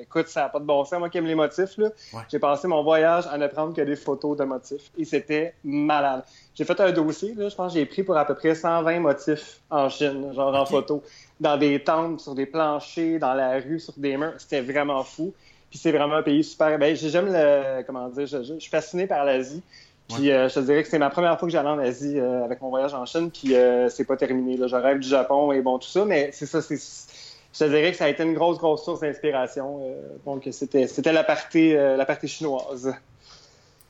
Écoute, ça n'a pas de bon sens. Moi qui aime les motifs, là, Ouais. j'ai passé mon voyage à ne prendre que des photos de motifs et c'était malade. J'ai fait un dossier, là, je pense que j'ai pris pour à peu près 120 motifs en Chine, genre en photo, dans des tentes, sur des planchers, dans la rue, sur des murs. C'était vraiment fou. Puis c'est vraiment un pays super. Ben, j'ai- j'aime le. Comment dire, je, je- je suis fasciné par l'Asie. Puis euh, je te dirais que c'est ma première fois que j'allais en Asie euh, avec mon voyage en Chine. Puis euh, c'est pas terminé. Là. Je rêve du Japon et bon, tout ça. Mais c'est ça, c'est. Je te dirais que ça a été une grosse, grosse source d'inspiration. euh, donc c'était c'était la partie, la partie chinoise.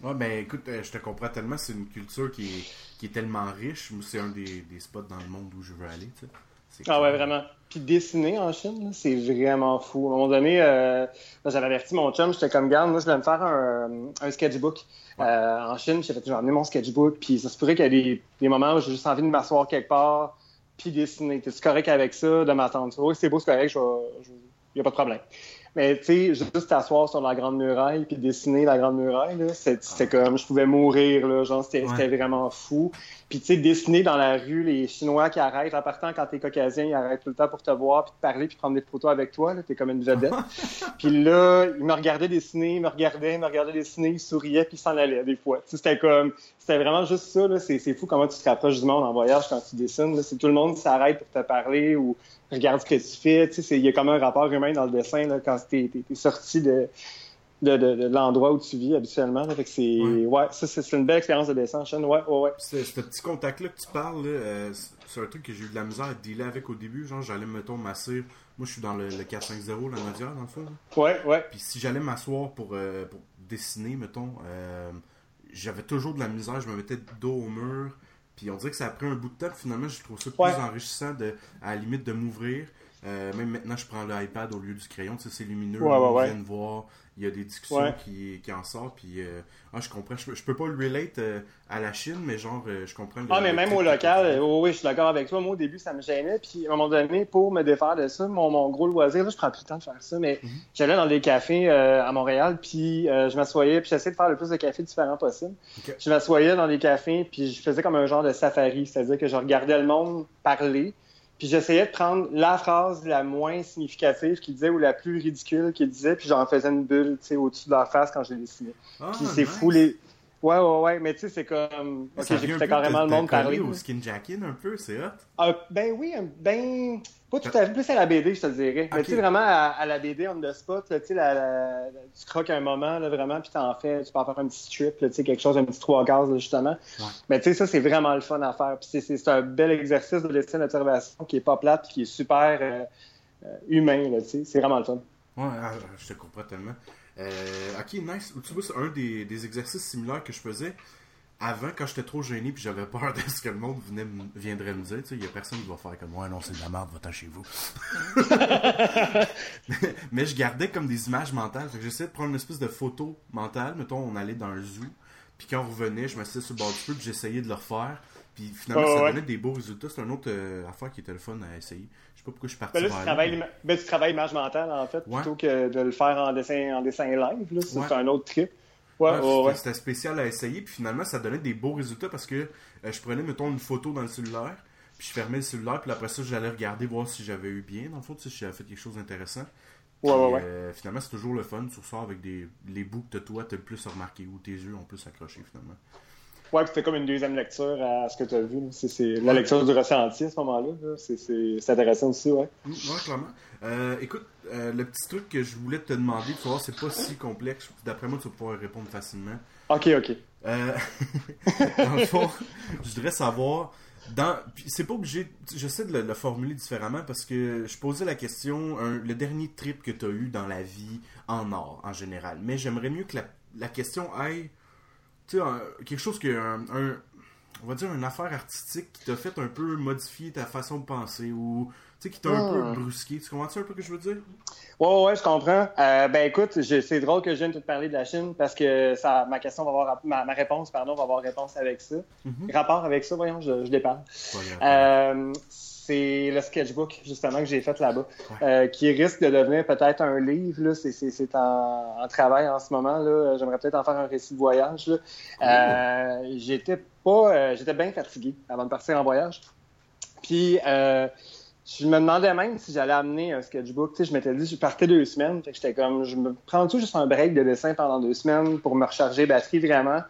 Ouais, ben écoute, euh, je te comprends tellement, c'est une culture qui est, qui est tellement riche. C'est un des, des spots dans le monde où je veux aller, tu sais. Ah ouais, vraiment. Puis dessiner en Chine, c'est vraiment fou. À un moment donné, euh, j'avais averti mon chum, j'étais comme, garde, moi, je voulais me faire un, un sketchbook. Ouais. Euh, en Chine, j'ai fait, je vais emmener mon sketchbook, puis ça se pourrait qu'il y ait des, des moments où j'ai juste envie de m'asseoir quelque part, puis dessiner. T'es-tu correct avec ça, de m'attendre? Oui, c'est beau, c'est correct, il n'y a pas de problème. Mais tu sais, juste t'asseoir sur la Grande Muraille puis dessiner la Grande Muraille, c'était comme, je pouvais mourir, là, genre, c'était Ouais. vraiment fou. Puis tu sais, dessiner dans la rue, les Chinois qui arrêtent, en partant quand t'es caucasien, ils arrêtent tout le temps pour te voir, puis te parler, puis prendre des photos avec toi, là, t'es comme une vedette. puis là, ils me regardaient dessiner, ils me regardaient, ils me regardaient dessiner, ils souriaient, puis ils s'en allaient des fois. Tu sais, c'était comme, c'était vraiment juste ça, là, c'est c'est fou comment tu te rapproches du monde en voyage quand tu dessines. C'est tout le monde qui s'arrête pour te parler ou regarde ce que tu fais, tu il y a comme un rapport humain dans le dessin, là, quand t'es t'es- t'es sorti de de, de, de l'endroit où tu vis habituellement. Là. Fait que c'est, Ouais. ouais, ça, c'est une belle expérience de dessin en Chine. Ouais, ouais, ouais. Ce, petit contact-là que tu parles, euh, c'est- un truc que j'ai eu de la misère à dealer avec au début. Genre, j'allais, mettons, m'asseoir. Moi, je suis dans le, le 450, la Nodière, dans le fond. là. Ouais, ouais. Puis si j'allais m'asseoir pour, euh, pour dessiner, mettons, euh, j'avais toujours de la misère. Je me mettais dos au mur. Puis on dirait que ça a pris un bout de temps. Finalement, je trouve ça plus Ouais. enrichissant de, à la limite de m'ouvrir. Euh, même maintenant, je prends l'iPad au lieu du crayon. Tu sais, c'est lumineux. Ouais, on ouais. vient de voir. Il y a des discussions qui, qui en sortent. Puis, euh, ah, je comprends. Je, peux- je peux pas le relate euh, à la Chine, mais genre, je comprends. le- Ah, mais même au local, euh, oui, je suis d'accord avec toi. Moi, au début, ça me gênait. Puis, à un moment donné, pour me défaire de ça, mon, mon gros loisir, là, je prends plus le temps de faire ça, mais Mhm. j'allais dans des cafés à Montréal, puis je m'assoyais, puis j'essayais de faire le plus de cafés différents possible. Je m'assoyais dans des cafés, puis je faisais comme un genre de safari, c'est-à-dire que je regardais le monde parler, puis j'essayais de prendre la phrase la moins significative qu'il disait ou la plus ridicule qu'il disait, puis j'en faisais une bulle, tu sais, au-dessus de leur face quand je les dessinais. Ah, Puis c'est nice. fou les. Ouais, ouais, ouais, mais tu sais, c'est comme. Ok, j'écoutais carrément le de monde parler. au skin un peu, c'est hot. Ah, ben oui, ben. Pas tout à fait. Plus à la BD, je te le dirais. Mais tu sais, vraiment, à, à la BD, on the spot, tu sais, la- la- la- tu croques un moment, là, vraiment, puis t'en fais, tu peux en faire un petit strip, tu sais, quelque chose, un petit trois là, justement. Ouais. Mais tu sais, ça, c'est vraiment le fun à faire. Puis c'est- un bel exercice de dessin d'observation qui est pas plate, puis qui est super euh, euh, humain, tu sais. C'est vraiment le fun. Ouais, ah, je te comprends tellement. Euh, ok, nice. Tu vois, c'est un des, des exercices similaires que je faisais avant quand j'étais trop gêné puis j'avais peur de ce que le monde venait viendrait me dire. Tu sais, il y a personne qui va faire comme ouais non c'est de la merde, va-t'en chez vous. Mais je gardais comme des images mentales. J'essayais de prendre une espèce de photo mentale. Mettons, on allait dans un zoo. Puis quand on revenait, je m'asseyais sur le bord du feu puis j'essayais de le refaire. Puis finalement, ça ouais. donnait des beaux résultats. C'est une autre euh, affaire qui était le fun à essayer. Je sais pas pourquoi je suis parti Ben là, tu travailles, mais- ben, tu travailles l'image mentale, en fait, Ouais. plutôt que de le faire en dessin, en dessin live. Là. Ça, Ouais. C'est un autre trip. Ouais, c'était- spécial à essayer, puis finalement, ça donnait des beaux résultats parce que euh, je prenais, mettons, une photo dans le cellulaire, Puis je fermais le cellulaire, puis après ça, j'allais regarder, voir si j'avais eu bien, dans le fond, si j'avais fait quelque chose d'intéressant. Ouais, Puis, ouais, ouais. euh, finalement, c'est toujours le fun. Tu ressors avec des, les bouts que toi, t'as le plus remarqué, ou tes yeux ont plus accroché, finalement. Ouais, puis c'était comme une deuxième lecture à ce que tu as vu. C'est, la lecture du ressenti à ce moment-là. là. C'est, intéressant aussi, ouais. Mm, Ouais, clairement. Euh, écoute, euh, le petit truc que je voulais te demander, tu vois, c'est pas si complexe. D'après moi, tu vas pouvoir répondre facilement. Ok, ok. Euh, dans le fond, je voudrais savoir. Dans, c'est pas obligé. J'essaie de le, le formuler différemment parce que je posais la question un- le dernier trip que tu as eu dans la vie en or en général. Mais j'aimerais mieux que la, la question aille. Tu sais, quelque chose que. Un, un- on va dire une affaire artistique qui t'a fait un peu modifier ta façon de penser ou. Tu sais, qui t'a un peu brusqué. Tu comprends-tu un peu ce que je veux dire? Ouais, ouais, ouais, je comprends. Euh, ben écoute, c'est drôle que je vienne de te parler de la Chine parce que ça, ma question va avoir, ma, ma réponse, pardon, va avoir réponse avec ça. Mhm. Rapport avec ça, voyons, je, je. Euh, c'est le sketchbook, justement, que j'ai fait là-bas, euh, qui risque de devenir peut-être un livre. C'est, en, en travail en ce moment. J'aimerais peut-être en faire un récit de voyage. Euh, j'étais pas, euh, j'étais bien fatigué avant de partir en voyage. Puis, je me demandais même si j'allais amener un sketchbook. Tu sais, je m'étais dit, je partais deux semaines. Fait que j'étais comme, je me prends tout juste un break de dessin pendant deux semaines pour me recharger batterie vraiment?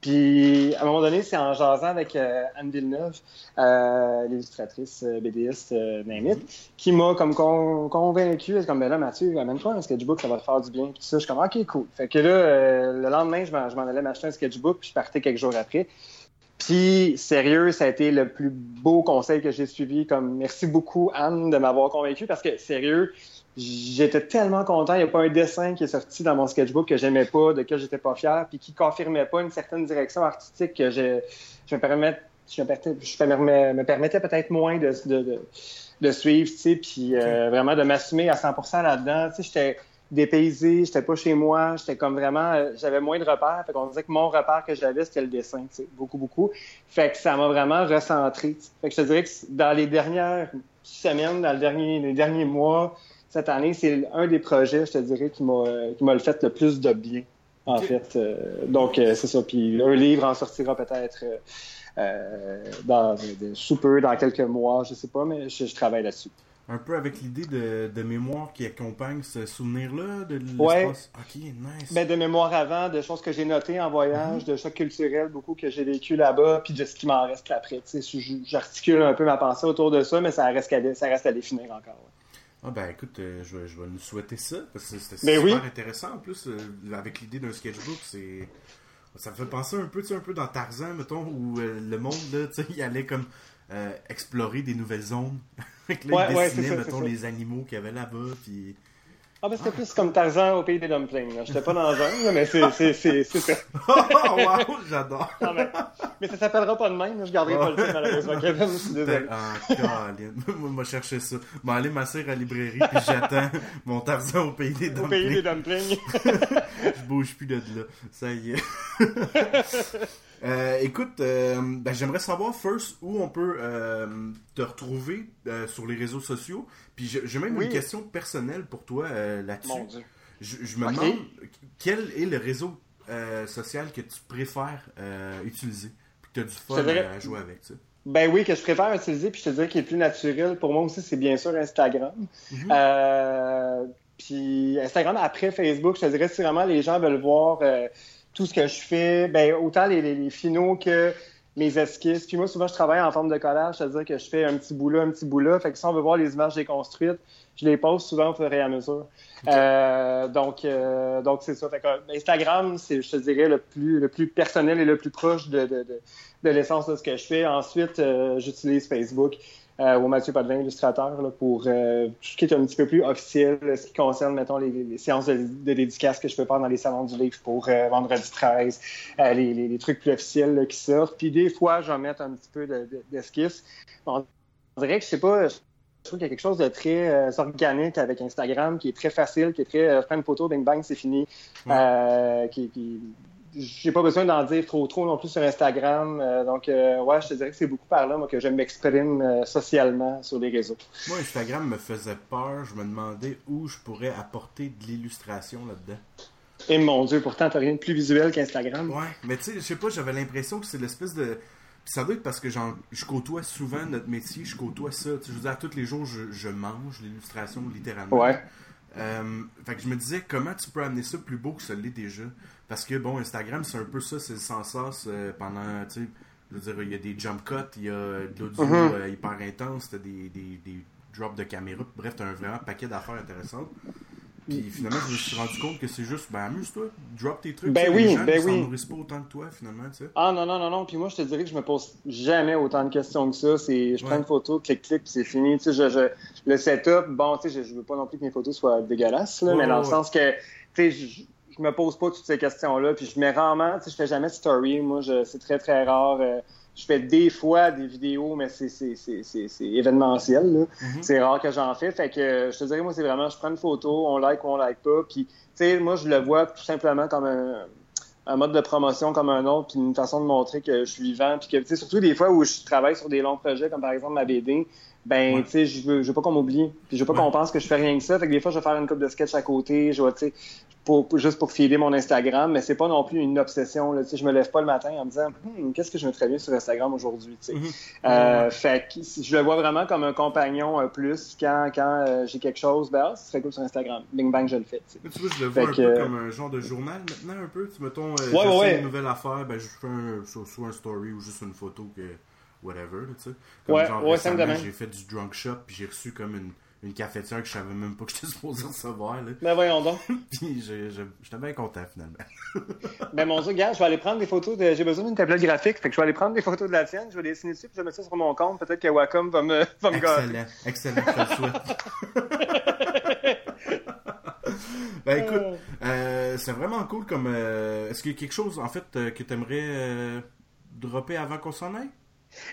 Puis, à un moment donné, c'est en jasant avec euh, Anne Villeneuve, euh, l'illustratrice euh, BDiste, euh, it, qui m'a comme con- convaincu. Elle comme, ben là, Mathieu, amène-toi un sketchbook, ça va te faire du bien. Puis ça, je suis comme, OK, cool. Fait que là, euh, le lendemain, je m'en je m'en allais m'acheter un sketchbook, puis je partais quelques jours après. Puis, sérieux, ça a été le plus beau conseil que j'ai suivi. Comme, merci beaucoup, Anne, de m'avoir convaincu, parce que, sérieux, j'étais tellement content. Il n'y a pas un dessin qui est sorti dans mon sketchbook que j'aimais pas, de que j'étais pas fier, puis qui confirmait pas une certaine direction artistique que je, je me permettais, je me permettais, je me permets- me permettais peut-être moins de, de, de, de suivre, tu sais, puis euh, vraiment de m'assumer à 100% là-dedans. Tu sais, j'étais dépaysé, j'étais pas chez moi, j'étais comme vraiment, euh, j'avais moins de repères. Fait qu'on disait que mon repère que j'avais, c'était le dessin, tu sais, beaucoup, beaucoup. Fait que ça m'a vraiment recentré. Fait que je te dirais que dans les dernières semaines, dans le dernier, les derniers mois, cette année, c'est un des projets, je te dirais, qui m'a qui m'a le fait le plus de bien, en fait. Euh, donc, euh, c'est ça. Puis un livre en sortira peut-être euh, euh, dans, sous peu, dans quelques mois, je sais pas, mais je, je travaille là-dessus. Un peu avec l'idée de, de mémoire qui accompagne ce souvenir-là de l'espace. Ouais. Ok, nice. Ben, de mémoire avant, de choses que j'ai notées en voyage, de chocs culturels, beaucoup que j'ai vécu là-bas, puis de ce qui m'en reste après. J'articule un peu ma pensée autour de ça, mais ça reste à, ça reste à définir encore. ouais. Ah ben écoute, euh, je, vais, je vais nous souhaiter ça, parce que c'était Ben super oui. intéressant. En plus, euh, avec l'idée d'un sketchbook, c'est... Ça me fait penser un peu, tu sais, un peu dans Tarzan, mettons, où euh, le monde, là, tu sais, il allait comme euh, explorer des nouvelles zones. Fait que là, Ouais, il ouais, dessinait, c'est ça, mettons, les animaux qu'il y avait là-bas, puis... Ah, ben, c'était plus comme Tarzan au pays des dumplings. J'étais pas dans là, mais c'est ça. Oh, wow, j'adore! Mais, mais ça s'appellera pas de même. Je garderai pas le titre, malheureusement, Kevin. Je suis désolé. Ah, Caroline. Moi, moi, chercher ça. Bon, aller m'asseoir à la librairie, puis j'attends mon Tarzan au pays des Au pays des dumplings. bouge plus de là. Ça y est. Euh, écoute, euh, ben, j'aimerais savoir first où on peut euh, te retrouver euh, sur les réseaux sociaux. Puis j'ai même Oui. une question personnelle pour toi là-dessus. Mon Dieu. Je, je me demande quel est le réseau social que tu préfères utiliser, puis que tu as du fun dirais- à jouer avec. Tu sais. Ben oui, que je préfère utiliser, puis je te dirais qu'il est plus naturel. Pour moi aussi, c'est bien sûr Instagram. Mhm. Euh, puis Instagram, après Facebook, je te dirais, si vraiment les gens veulent voir euh, tout ce que je fais, ben autant les, les, les finaux que mes esquisses. Puis moi, souvent, je travaille en forme de collage, c'est-à-dire que je fais un petit bout là, un petit bout là. Fait que si on veut voir les images déconstruites, je les poste souvent au fur et à mesure. Euh, donc, euh, donc c'est ça. Fait que, euh, Instagram, c'est, je te dirais, le plus, le plus personnel et le plus proche de, de, de, de l'essence de ce que je fais. Ensuite, euh, j'utilise Facebook euh, au Mathieu Padvin, illustrateur, là, pour euh, tout ce qui est un petit peu plus officiel, ce qui concerne, mettons, les, les séances de, de dédicaces que je peux faire dans les salons du livre pour euh, vendredi 13, euh, les, les, les trucs plus officiels là, qui sortent. Puis des fois, je vais mettre un petit peu de- de- d'esquisse. on dirait que, je sais pas, je trouve qu'il y a quelque chose de très euh, organique avec Instagram, qui est très facile, qui est très, euh, je prends une photo, bing bang, c'est fini. Ouais. Euh, qui, qui- j'ai pas besoin d'en dire trop trop non plus sur Instagram. Euh, donc, euh, ouais, je te dirais que c'est beaucoup par là, moi, que je m'exprime euh, socialement sur les réseaux. Moi, Instagram me faisait peur. Je me demandais où je pourrais apporter de l'illustration là-dedans. Et mon Dieu, pourtant, t'as rien de plus visuel qu'Instagram. Ouais, mais tu sais, je sais pas, j'avais l'impression que c'est l'espèce de. ça doit être parce que je côtoie souvent notre métier, je côtoie ça. Je veux dire, tous les jours, je, je mange l'illustration littéralement. Ouais. Fait que je me disais, comment tu peux amener ça plus beau que ça l'est déjà? Parce que, bon, Instagram, c'est un peu ça, c'est le sens euh, pendant, tu sais, je veux dire, il y a des jump cuts, il y a de l'audio euh, hyper intense, t'as des, des, des drops de caméra, bref, t'as un vraiment paquet d'affaires intéressantes. Puis finalement, je me suis rendu compte que c'est juste, ben amuse-toi, drop tes trucs. Ben oui, les gens, ben oui. nourrissent pas autant que toi, finalement, tu sais. Ah non, non, non, non. Puis moi, je te dirais que je me pose jamais autant de questions que ça. C'est, je prends une photo, clic, clic, puis c'est fini. Tu sais, je, je- le setup, bon, tu sais, je, je veux pas non plus que mes photos soient dégueulasses, là, Ouais, mais dans le sens que, tu sais, je, me pose pas toutes ces questions-là. Puis je mets rarement, tu sais, je fais jamais de story. Moi, je, c'est très, très rare. Euh, je fais des fois des vidéos, mais c'est, c'est, c'est, c'est, c'est événementiel, là. Mhm. C'est rare que j'en fais. Fait que je te dirais, moi, c'est vraiment, je prends une photo, on like ou on like pas. Puis, tu sais, moi, je le vois tout simplement comme un, un mode de promotion comme un autre, puis une façon de montrer que je suis vivant. Puis que, tu sais, surtout des fois où je travaille sur des longs projets, comme par exemple ma BD, ben, Ouais. tu sais, je veux, je veux pas qu'on m'oublie. Puis je veux pas Ouais. qu'on pense que je fais rien que ça. Fait que des fois, je vais faire une coupe de sketch à côté, je vais, tu sais, pour, pour- juste pour filer mon Instagram, mais c'est pas non plus une obsession. Là, tu sais, je me lève pas le matin en me disant Hum, qu'est-ce que je mettrais bien sur Instagram aujourd'hui. tu sais. Euh, fait que je le vois vraiment comme un compagnon euh, plus quand, quand euh, j'ai quelque chose, ben ah, ce serait cool sur Instagram. Bing bang, je le fais. tu vois, je le Fait vois un que- peu comme un genre de journal maintenant, un peu. Tu mettons, euh, Ouais, ouais. une nouvelle affaire, ben je fais un, soit, soit un story ou juste une photo que. Whatever, tu sais. Comme Ouais, genre ouais, récemment, j'ai fait du drunk shop, puis j'ai reçu comme une, une cafetière que je savais même pas que j'étais supposé recevoir, là. Ben voyons donc. Puis j'étais bien content finalement. Ben mon Dieu, regarde, je vais aller prendre des photos de. J'ai besoin d'une tablette graphique, fait que je vais aller prendre des photos de la tienne, je vais les dessiner dessus, puis je vais mettre ça sur mon compte. Peut-être que Wacom va me, va me. Excellent, excellent, je te le souhaite. ben écoute, euh, c'est vraiment cool comme. euh, Est-ce qu'il y a quelque chose en fait euh, que tu aimerais dropper avant qu'on s'en aille?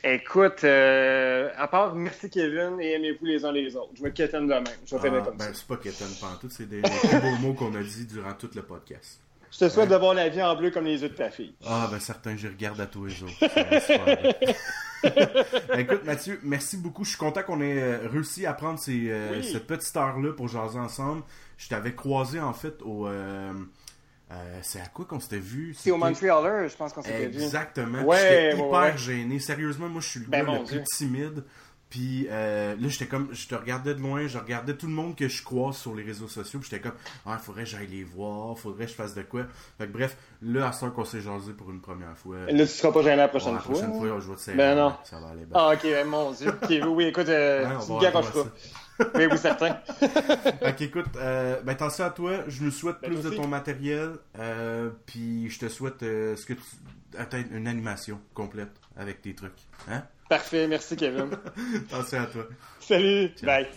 Écoute, euh, à part merci Kevin et aimez-vous les uns les autres. Je me quétaine de même. Je vais Ah, comme ben, c'est pas Kéten Pantoute, c'est des, beaux mots qu'on a dit durant tout le podcast. Je te souhaite de voir la vie en bleu comme les yeux de ta fille. Ah, ben certains, j'y regarde à tous les jours. Écoute, Mathieu, merci beaucoup. Je suis content qu'on ait euh, réussi à prendre ces, euh, Oui. cette petite heure-là pour jaser ensemble. Je t'avais croisé, en fait, au... euh, euh, c'est à quoi qu'on s'était vu? C'est au Montrealer, je pense qu'on s'était vu. Exactement. Ouais, J'étais ouais, hyper ouais. gêné. Sérieusement, moi, je suis le Ben, gars le plus timide. Puis euh, là, j'étais comme, je te regardais de loin, je regardais tout le monde que je croise sur les réseaux sociaux. Puis j'étais comme, ah, faudrait que j'aille les voir, faudrait que je fasse de quoi. Fait que bref, là, à ce qu'on s'est jasé pour une première fois. Là, tu seras pas gêné la prochaine la fois. prochaine hein? fois, je vais te serrer. Ben non. Ça va aller bien. Ah, ok, mon Dieu. Ok, oui, écoute, euh, Ouais, tu me comment pas. Oui, oui, certain. Fait qu'écoute, euh, ben attention à toi, je nous souhaite Ben, plus de aussi. ton matériel, euh, puis je te souhaite euh, ce que tu... atteindre une animation complète avec tes trucs. Hein? Parfait, merci Kevin. Attention à toi. Salut, Ciao. bye.